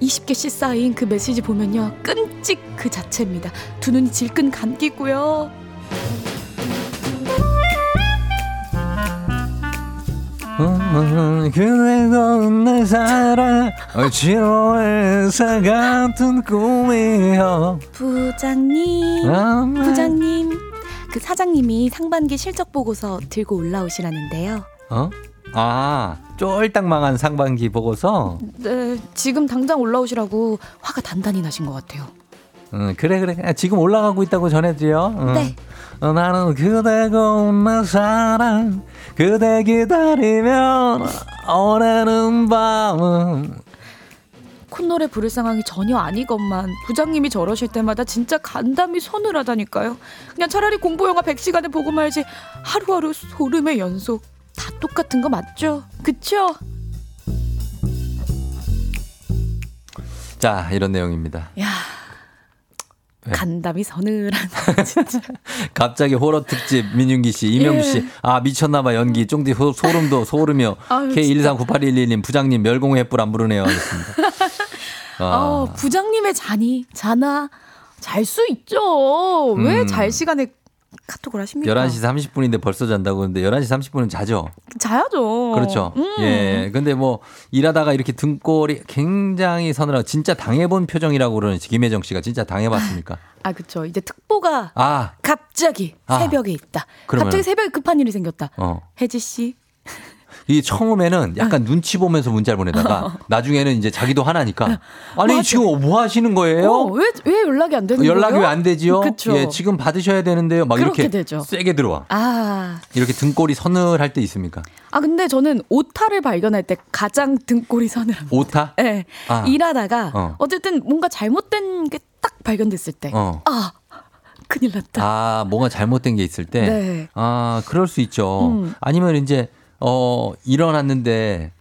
20개씩 쌓인 그 메시지 보면요. 끔찍 그 자체입니다. 두 눈이 질끈 감기고요
그래도 내 사랑 지로에서 같은 꿈이여
부장님
아,
부장님. 그 사장님이 상반기 실적 보고서 들고 올라오시라는데요.
어? 아 쫄딱 망한 상반기 보고서?
네 지금 당장 올라오시라고 화가 단단히 나신 것 같아요.
응, 그래 그래. 아, 지금 올라가고 있다고 전해드려. 응.
네.
어, 나는 그대고 내 사랑 그대 기다리면 오래는 밤은
콧노래 부를 상황이 전혀 아니건만 부장님이 저러실 때마다 진짜 간담이 서늘하다니까요. 그냥 차라리 공부 영화 100시간을 보고 말지 하루하루 소름의 연속 다 똑같은 거 맞죠? 그쵸?
자 이런 내용입니다
야
네.
간담이 서늘한 진짜.
갑자기 호러 특집 민윤기 씨, 이명주
예.
씨, 아 미쳤나 봐 연기, 쫑디 소, 소름도 소름이요.
아유,
K1398111님 부장님 멸공의 뿔안 부르네요. 하셨습니다.
아, 부장님의 잔이 자나 잘 수 있죠. 왜
음.
잘 시간에 카톡을 하십니까?
11시 30분인데 벌써 잔다고 하는데 11시 30분은 자죠.
자야죠.
그렇죠.
음.
예. 근데 뭐 일하다가 이렇게 등골이 굉장히 서늘하고 진짜 당해본 표정이라고 그러는 김혜정 씨가 진짜 당해봤습니까?
아, 그쵸. 이제 특보가
아,
갑자기
아.
새벽에 있다.
그러면-
갑자기 새벽에 급한 일이 생겼다.
어.
혜지 씨.
이 처음에는 약간 눈치 보면서 문자를 보내다가 나중에는 이제 자기도 화나니까 아니
맞아.
지금 뭐 하시는 거예요?
어, 왜, 왜 연락이 안 되는 거예요?
연락이 왜 안 되지요?
그쵸.
예, 지금 받으셔야 되는데요. 막 이렇게
되죠.
세게 들어와.
아.
이렇게 등골이 서늘할 때 있습니까?
아, 근데 저는 오타를 발견할 때 가장 등골이 서늘합니다.
오타?
네.
아.
일하다가
어.
어. 쨌든 뭔가 잘못된 게 딱 발견됐을 때.
어.
아, 큰일 났다.
아, 뭔가 잘못된 게 있을 때.
네.
아, 그럴 수 있죠.
음.
아니면 이제, 어, 일어났는데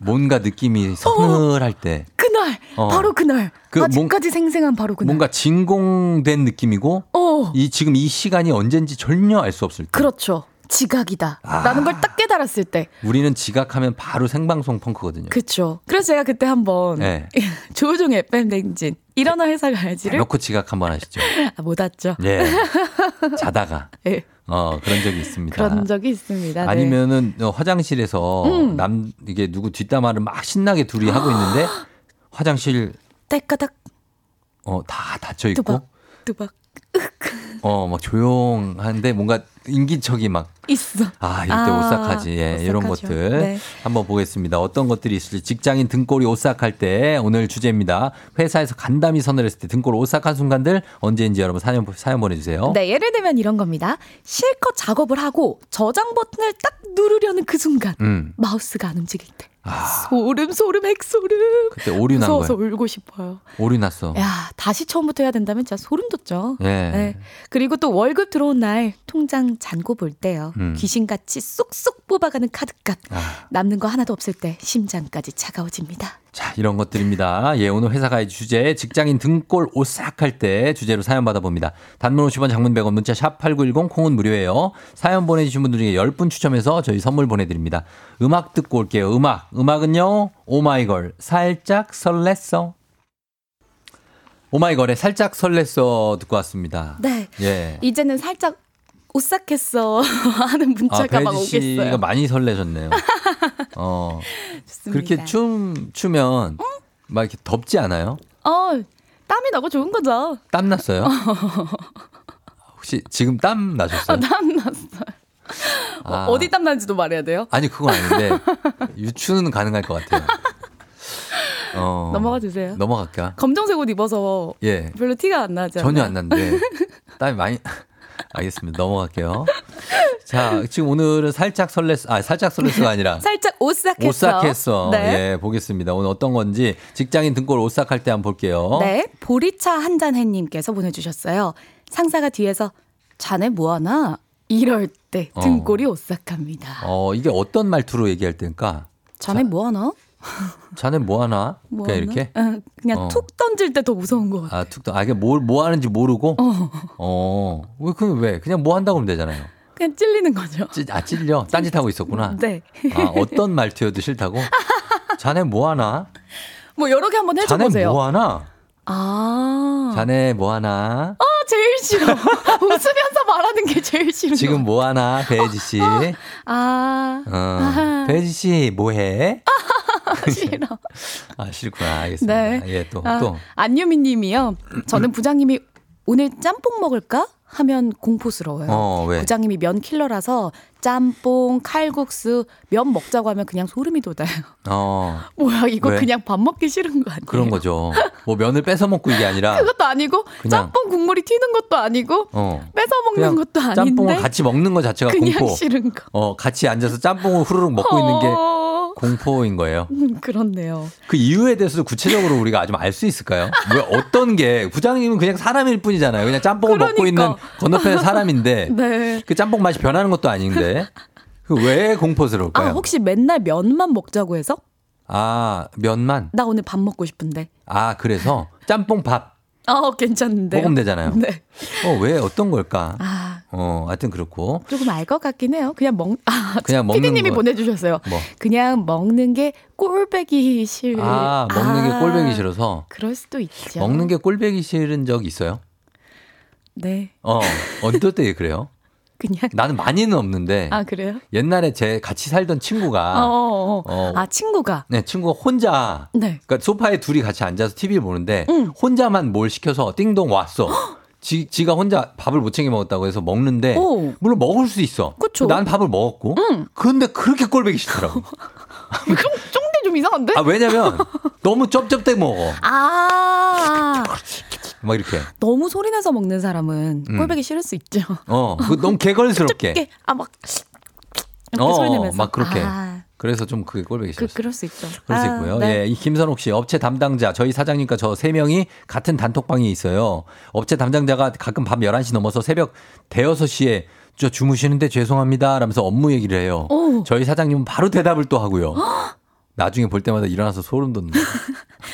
뭔가 느낌이 서늘할 때.
그날,
어.
바로 그날.
그
아직까지 생생한 바로 그날.
뭔가 진공된 느낌이고,
어,
이 지금 이 시간이 언젠지 전혀 알 수 없을 때.
그렇죠. 지각이다.
아.
라는 걸 딱 깨달았을 때.
우리는 지각하면 바로 생방송 펑크거든요.
그쵸. 그래서 제가 그때 한번
네.
조우종 FM 댕진 일어나 회사 가야지를
놓고 지각 한번 하시죠.
아, 못 왔죠.
예. 자다가.
예.
어, 그런 적이 있습니다.
그런 적이 있습니다. 네.
아니면은 어, 화장실에서
음.
남 이게 누구 뒷담화를 막 신나게 둘이 하고 있는데 화장실
딸까닥
어다 닫혀 있고
뚜박 뚜박
어 막 조용한데 뭔가 인기척이 막
있어.
아, 이럴 때
아,
오싹하지. 예, 이런
오싹하죠.
것들
네.
한번 보겠습니다. 어떤 것들이 있을지 직장인 등골이 오싹할 때 오늘 주제입니다. 회사에서 간담이 서늘했을 때 등골 오싹한 순간들 언제인지 여러분 사연 사연 보내 주세요.
네, 예를 들면 이런 겁니다. 실컷 작업을 하고 저장 버튼을 딱 누르려는 그 순간
음,
마우스가 안 움직일 때
아,
소름 소름 핵소름.
그때 오류 난
무서워서
거예요.
울고 싶어요.
오류 났어.
야, 다시 처음부터 해야 된다면 진짜 소름 돋죠.
예.
네. 그리고 또 월급 들어온 날 통장 잔고 볼 때요.
음.
귀신같이 쏙쏙 뽑아가는 카드값.
아.
남는 거 하나도 없을 때 심장까지 차가워집니다.
자, 이런 것들입니다. 예, 오늘 회사 가의 주제 직장인 등골 오싹할 때 주제로 사연 받아봅니다. 단문 50원 장문 100원 문자 샵 8910 콩은 무료예요. 사연 보내주신 분들 중에 10분 추첨해서 저희 선물 보내드립니다. 음악 듣고 올게요. 음악. 음악은요. 오마이걸 살짝 설렜어. 오마이걸의 살짝 설렜어 듣고 왔습니다.
네.
예.
이제는 살짝 오싹했어 하는
아,
문자가 막
배지 씨가
오겠어요.
많이 설레셨네요. 어.
좋습니다.
그렇게 춤 추면 막 이렇게 덥지 않아요?
어, 땀이 나고 좋은 거죠.
땀 났어요? 혹시 지금 땀 나셨어요?
아, 땀 났어요.
아.
어, 어디 땀 나는지도 말해야 돼요.
아니 그건 아닌데 유추는 가능할 것 같아요. 어,
넘어가 주세요.
넘어갈까?
검정색 옷 입어서
예,
별로 티가 안 않아요?
전혀 안 난데 땀이 많이. 알겠습니다. 넘어갈게요. 자, 지금 오늘은 살짝 설렜, 아, 살짝 설렜어가 아니라
살짝 오싹했어.
오싹했어.
네.
예, 보겠습니다. 오늘 어떤 건지 직장인 등골 오싹할 때 한번 볼게요.
네, 보리차 한잔해님께서 보내주셨어요. 상사가 뒤에서 자네 뭐하나? 이럴 때
어.
등골이 오싹합니다.
어, 이게 어떤 말투로 얘기할 때일까?
자네 뭐하나?
자네 뭐 하나?
뭐하나?
그냥 이렇게?
응, 그냥
어.
툭 던질 때 더 무서운 것 같아요.
아, 툭, 아, 이게 뭘, 뭐 하는지 모르고? 어. 왜, 그, 왜? 그냥 뭐 한다고 하면 되잖아요.
그냥 찔리는 거죠.
찌, 아, 찔려? 딴짓하고 있었구나.
네.
아, 어떤 말투여도 싫다고? 자네 뭐 하나?
뭐 여러 개 한번
자네
해줘보세요.
뭐 하나?
아.
자네 뭐 하나?
아, 제일 싫어. 웃으면서 말하는 게 제일 싫은
지금
거.
뭐 하나, 배지 씨?
아.
어. 배지 씨, 뭐 해?
싫어.
아, 싫구나. 알겠습니다.
네.
예, 또,
아,
또.
안유미 님이요. 저는 부장님이 오늘 짬뽕 먹을까? 하면 공포스러워요.
어, 왜?
부장님이 면 킬러라서 짬뽕, 칼국수, 면 먹자고 하면 그냥 소름이 돋아요.
어,
뭐야, 이거
왜?
그냥 밥 먹기 싫은 거 아니에요?
그런 거죠. 뭐 면을 뺏어 먹고 이게 아니라.
그것도 아니고 짬뽕 국물이 튀는 것도 아니고
어.
뺏어 먹는 것도 아닌데
짬뽕을 같이 먹는 거 자체가
그냥
공포.
싫은 거.
어, 같이 앉아서 짬뽕을 후루룩 먹고 있는 게
어,
공포인 거예요.
음, 그렇네요.
그 이유에 대해서 구체적으로 우리가 좀 알 수 있을까요? 왜 어떤 게 부장님은 그냥 사람일 뿐이잖아요. 그냥 짬뽕을 먹고
그러니까.
있는 건너편의 사람인데
네.
그 짬뽕 맛이 변하는 것도 아닌데 그왜
아,
공포스러울까요?
혹시 맨날 면만 먹자고 해서?
아, 면만.
나 오늘 밥 먹고 싶은데.
아, 그래서 짬뽕 밥
아, 괜찮은데.
먹으면 되잖아요.
네.
어, 왜 어떤 걸까?
아,
어, 하여튼 그렇고.
조금 알 것 같긴 해요. 그냥 먹, 아,
그냥 먹는
피디님이
거.
보내 주셨어요.
뭐.
그냥 먹는 게 꼴배기 싫.
아, 먹는 게
아,
꼴배기 싫어서
그럴 수도 있죠.
먹는 게 꼴배기 싫은 적 있어요?
네.
어, 어떨 때 그래요?
그냥.
나는 많이는 없는데
아, 그래요?
옛날에 제 같이 살던 친구가
어, 어, 어.
어.
아, 친구가.
네, 친구가 혼자
네.
그러니까 소파에 둘이 같이 앉아서 TV를 보는데
응.
혼자만 뭘 시켜서 띵동 왔어. 지, 지가 혼자 밥을 못 챙겨 먹었다고 해서 먹는데
오.
물론 먹을 수 있어.
그쵸.
난 밥을 먹었고. 근데 그렇게 꼴보기 싫더라고.
좀, 쫑대 좀 이상한데?
아 왜냐면 너무 쩝쩝대 먹어.
아,
막 이렇게.
너무 소리내서 먹는 사람은
음.
꼴보기 싫을 수 있죠.
어, 그 너무 개걸스럽게.
이렇게, 아, 막. 이렇게
어,
소리 내면서.
막 그렇게.
아,
그래서 좀 그게 꼴보기
그,
싫었어.
그럴 수 있죠.
그럴 수
아,
있고요.
네.
예, 이 김선옥 씨 업체 담당자 저희 사장님과 저 세 명이 같은 단톡방에 있어요. 업체 담당자가 가끔 밤 11시 넘어서 새벽 대여섯 시에 저 주무시는데 죄송합니다. 라면서 업무 얘기를 해요.
오.
저희 사장님은 바로 대답을 또 하고요. 나중에 볼 때마다 일어나서 소름 돋는다.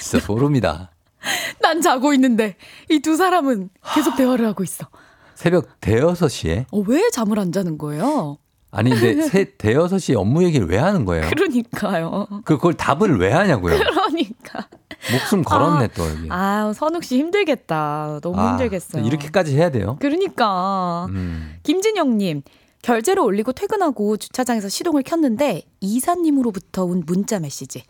진짜 소름이다.
난 자고 있는데 이 두 사람은 계속 대화를 하고 있어.
새벽 대여섯 시에
어, 왜 잠을 안 자는 거예요?
아니 근데 새 대여섯 시에 업무 얘기를 왜 하는 거예요?
그러니까요.
그 그걸 답을 왜 하냐고요?
그러니까.
목숨 걸었네 또 여기.
아, 선욱 씨 힘들겠다. 너무
아,
힘들겠어요.
이렇게까지 해야 돼요?
그러니까.
음.
김진영님, 결제를 올리고 퇴근하고 주차장에서 시동을 켰는데 이사님으로부터 온 문자 메시지.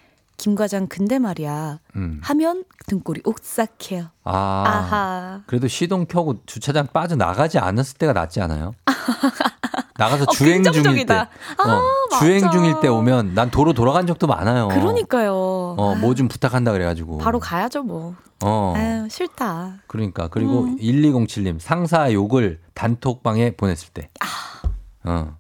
김 과장 근데 말이야
음.
하면 등골이 옥삭해요.
아.
아하.
그래도 시동 켜고 주차장 빠져 나가지 않았을 때가 낫지 않아요? 나가서
어,
주행 중일 때.
아,
어, 주행. 중일 때 오면 난 도로 돌아간 적도 많아요.
그러니까요.
어, 뭐 좀 부탁한다 그래가지고.
바로 가야죠 뭐.
어.
아유 싫다.
그러니까 그리고
음.
1207님 상사 욕을 단톡방에 보냈을 때. 어.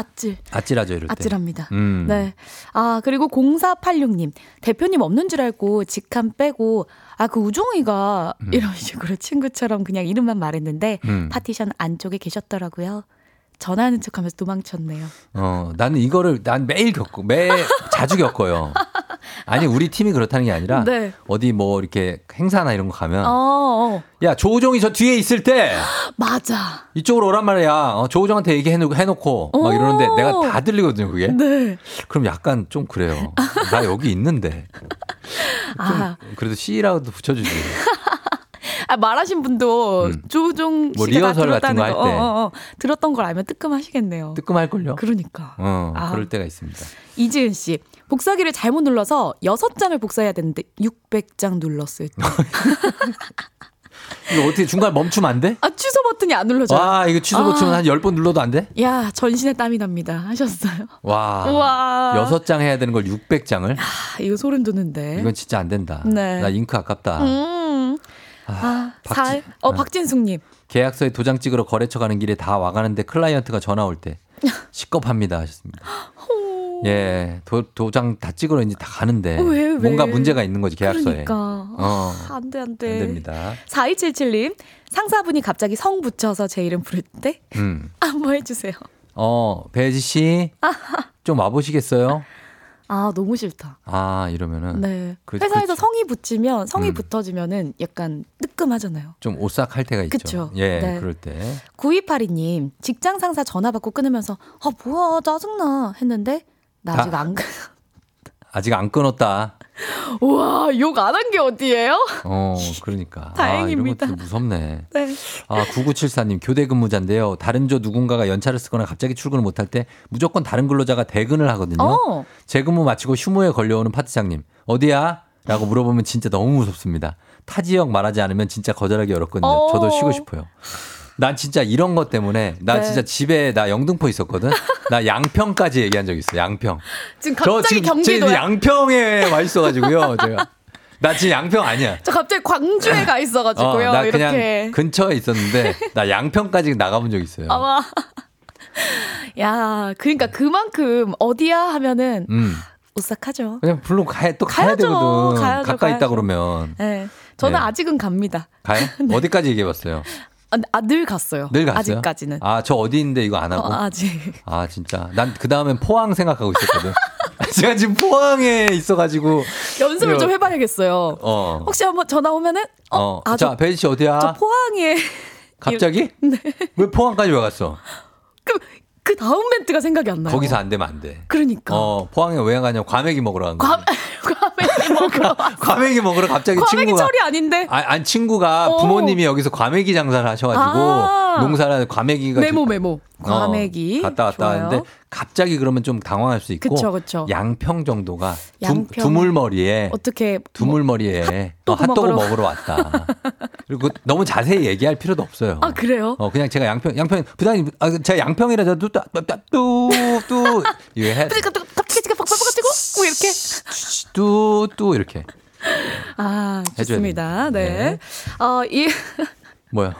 아찔.
아찔하죠 이럴 때.
아찔합니다.
음.
네. 아, 그리고 0486님. 대표님 없는 줄 알고 직함 빼고, 아, 그 우종이가
음.
이런 식으로 친구처럼 그냥 이름만 말했는데,
음.
파티션 안쪽에 계셨더라고요. 전화하는 척 하면서 도망쳤네요.
어, 나는 이거를 난 매일 겪고 매 자주 겪어요. 아니 우리 팀이 그렇다는 게 아니라
네.
어디 뭐 이렇게 행사나 이런 거 가면
어, 어,
야 조우종이 저 뒤에 있을 때
맞아.
이쪽으로 오란 말이야. 어, 조우종한테 얘기해놓고 해놓고 막 이러는데
오.
내가 다 들리거든요 그게.
네.
그럼 약간 좀 그래요. 나 여기 있는데
아,
그래도 C라고도 붙여주지.
아, 말하신 분도
음.
조종
뭐 리허설 같은
들었다는
거할 때.
어, 어, 어. 들었던 걸 알면 뜨끔하시겠네요.
뜨끔할걸요?
그러니까.
어,
아.
그럴 때가 있습니다.
이지은 씨, 복사기를 잘못 눌러서 6장을 복사해야 되는데 600장 눌렀어요.
이거 어떻게 중간에 멈추면 안 돼?
아, 취소 버튼이 안 눌러져요.
와, 이거 취소
아.
버튼 한 10번 눌러도 안 돼?
야, 전신에 땀이 납니다. 하셨어요.
와.
우와.
여섯 장 해야 되는 걸 600장을?
아, 이거 소름 돋는데.
이건 진짜 안 된다.
네.
나 잉크 아깝다.
음. 아, 사,
박지-
어,
어.
박진숙님.
계약서에 도장 찍으러 거래처 가는 길에 다 와가는데 클라이언트가 전화 올 때 시겁합니다 하셨습니다. 예, 도, 도장 다 찍으러 이제 다 가는데
어, 왜, 왜?
뭔가 문제가 있는 거지 계약서에.
그러니까.
어.
안 돼, 안 돼.
안 됩니다.
4277님. 상사분이 갑자기 성 붙여서 제 이름 부를 때
음.
한번 해주세요.
어, 배지 씨, 좀 와보시겠어요?
아, 너무 싫다.
아, 이러면은
네.
그-
회사에서
그치.
성이 붙이면, 성이
음.
붙어지면은 약간 뜨끔하잖아요.
좀 오싹할 때가 있죠.
그쵸.
예,
네.
그럴 때.
9282님, 직장 상사 전화 받고 끊으면서, 아, 뭐야, 짜증나. 했는데, 나 아직
다-
안, 끊-
아직 안 끊었다.
우와, 욕 안 한 게 어디예요?
어, 그러니까.
다행입니다.
아, 이런 것도 무섭네.
네.
아, 9974님, 교대 근무자인데요. 다른 조 누군가가 연차를 쓰거나 갑자기 출근을 못할 때 무조건 다른 근로자가 대근을 하거든요.
어.
재근무 마치고 휴무에 걸려오는 파트장님, 어디야? 라고 물어보면 진짜 너무 무섭습니다. 타 지역 말하지 않으면 진짜 거절하기 어렵거든요.
어.
저도 쉬고 싶어요. 난 진짜 이런 것 때문에 나
네.
진짜 집에 나 영등포 있었거든. 나 양평까지 얘기한 적 있어. 양평.
지금
저
갑자기 경기도야.
양평에 와 있어가지고요. 제가 나 지금 양평 아니야.
저 갑자기 광주에 가 있어가지고요.
어, 나
이렇게.
그냥 근처에 있었는데 나 양평까지 나가본 적 있어요.
아마. 야, 그러니까 그만큼 어디야 하면은
음.
오싹하죠.
그냥 물론 가야 또 가야
가야죠.
되거든.
가야죠,
가까이 있다
가야죠.
그러면
네. 저는
네.
아직은 갑니다.
가요? 어디까지 얘기해봤어요?
아, 아, 늘 갔어요.
늘 갔어요?
아직까지는.
아 저 어디 있는데 이거 안 하고?
어, 아직.
아 진짜 난 그 다음엔 포항 생각하고 있었거든. 제가 지금 포항에 있어가지고
연습을 좀 해봐야겠어요.
어.
혹시 한번 전화 오면은 어,
어.
아,
자씨 어디야?
저 포항에
갑자기? 왜 포항까지 왜 갔어?
그, 그 다음 멘트가 생각이 안 나요.
거기서 안 되면 안 돼.
그러니까.
어 포항에 왜 가냐고 과메기 먹으러 간 거야.
과, 과메기. 먹으러.
과메기 먹으러 갑자기
과메기
친구가
철이 아닌데.
아, 아니 친구가
어.
부모님이 여기서 과메기 장사를 하셔가지고
아.
농사를 과메기가
메모
좀-
메모.
어,
과메기.
갔다 왔다
좋아요.
하는데 갑자기 그러면 좀 당황할 수 있고
그쵸, 그쵸.
양평 정도가 두,
양평.
두 물머리에
어떻게
두물머리에
핫도그
어, 핫도그
먹으러.
먹으러 왔다. 그리고 너무 자세히 얘기할 필요도 없어요.
아 그래요?
어 그냥 제가 양평 양평 부장님 아 제가 양평이라서 뚜뚜뚜 이거
해뭐 이렇게.
뚜뚜 이렇게
아 좋습니다.
됩니다.
네. 어 이
뭐야?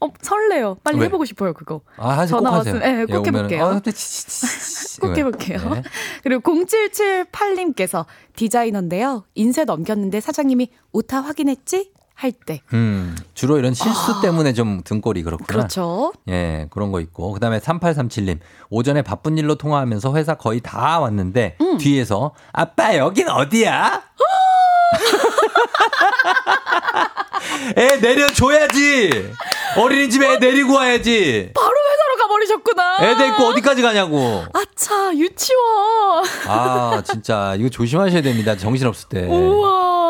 어, 설레요. 빨리
왜?
해보고 싶어요 그거.
아
전화. 왔으면- 네, 꼭
예,
해볼게요.
어, 또 치치치치.
꼭. 해볼게요.
네.
그리고 0778님께서 디자이너인데요. 인쇄 넘겼는데 사장님이 오타 확인했지? 할 때.
음, 주로 이런 실수 때문에 좀 등골이 그렇구나.
아. 그렇죠.
예, 그런 거 있고. 그 다음에 3837님. 오전에 바쁜 일로 통화하면서 회사 거의 다 왔는데,
음.
뒤에서, 아빠, 여긴 어디야? 애 내려줘야지! 어린이집에 애 내리고 와야지!
바로 회사로 가버리셨구나.
애 데리고 어디까지 가냐고!
아차 유치원.
아, 진짜, 이거 조심하셔야 됩니다. 정신없을 때.
우와.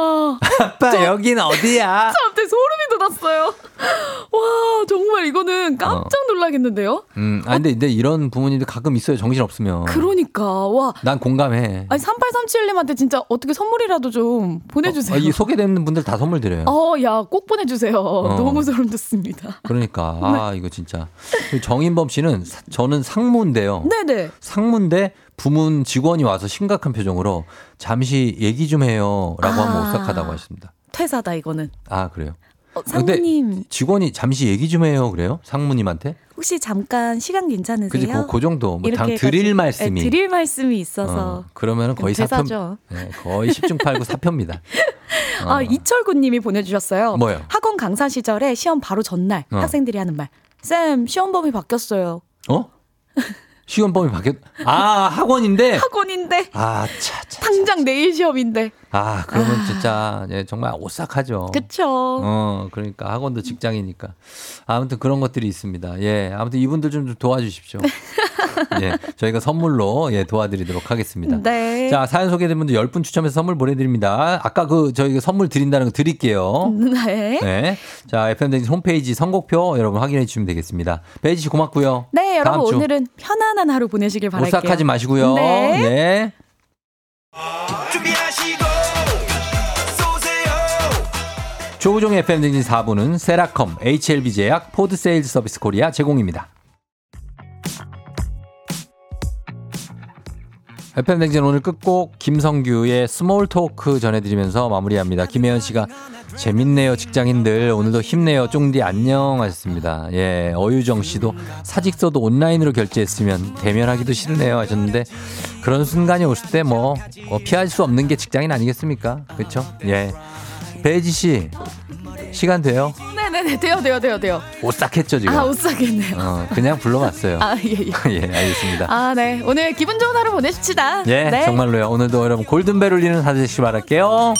아빠, 여긴 어디야?
갑자기 소름이 돋았어요. 와 정말 이거는 깜짝 놀라겠는데요.
음, 아, 근데, 근데 이런 부모님들 가끔 있어요. 정신 없으면.
그러니까 와.
난 공감해.
아니 3837님한테 진짜 어떻게 선물이라도 좀 보내주세요.
어, 이 소개되는 분들 다 선물 드려요.
어, 야, 꼭 보내주세요. 너무 소름 돋습니다.
그러니까 아 이거 진짜 정인범 씨는 사- 저는 상무인데요.
네네.
상무인데 부문 직원이 와서 심각한 표정으로 잠시 얘기 좀 해요라고 하면
아.
오싹하다고 하십니다.
퇴사다 이거는.
아 그래요.
어,
근데
상무님
직원이 잠시 얘기 좀 해요 그래요? 상무님한테?
혹시 잠깐 시간 괜찮으세요?
그지 그, 그 정도 뭐당
이렇게
드릴
해가지고-
말씀이
네, 드릴 말씀이 있어서.
어, 그러면은 거의 사표. 네, 거의 10중 8구 사표입니다. 어.
아 이철구님이 보내주셨어요.
뭐요?
학원 강사 시절에 시험 바로 전날
어.
학생들이 하는 말. 쌤 시험 범위 바뀌었어요.
어? 시험범위 바뀌었 아 학원인데
학원인데
아 차, 차,
당장 내일 시험인데.
아 그러면 진짜 예, 정말 오싹하죠.
그쵸.
어, 그러니까 학원도 직장이니까. 아무튼 그런 것들이 있습니다. 예, 아무튼 이분들 좀, 좀 도와주십시오. 예, 저희가 선물로 예, 도와드리도록 하겠습니다.
네.
자, 사연 소개된 분들 10분 추첨해서 선물 보내드립니다. 아까 그 저희가 선물 드린다는 거 드릴게요.
네.
네. 자, FM댕진 홈페이지 선곡표 여러분 확인해 주시면 되겠습니다. 배혜지 씨 고맙고요.
네, 여러분
다음 주
오늘은 편안한 하루 보내시길 바랄게요.
오싹하지 마시고요.
네.
네. 조우종 FM댕진 4부는 세라컴, HLB제약, 포드세일즈 서비스 코리아 제공입니다. FM댕진 오늘 끝곡 김성규의 Small Talk 전해드리면서 마무리합니다. 김혜연 씨가 재밌네요 직장인들 오늘도 힘내요 쫑디 안녕 하셨습니다. 예 어유정 씨도 사직서도 온라인으로 결제했으면 대면하기도 싫네요 하셨는데 그런 순간이 올 때 뭐 피할 수 없는 게 직장인 아니겠습니까? 그렇죠? 예 배혜지 씨 시간 돼요?
네네네, 돼요, 돼요, 돼요, 돼요.
오싹했죠 지금?
아, 오싹했네요.
어, 그냥 불러봤어요.
아, 예, 예.
예 알겠습니다.
아, 네. 오늘 기분 좋은 하루 보내십시다.
예,
네.
정말로요. 오늘도 여러분 골든벨 울리는 하루 되시기 바랄게요.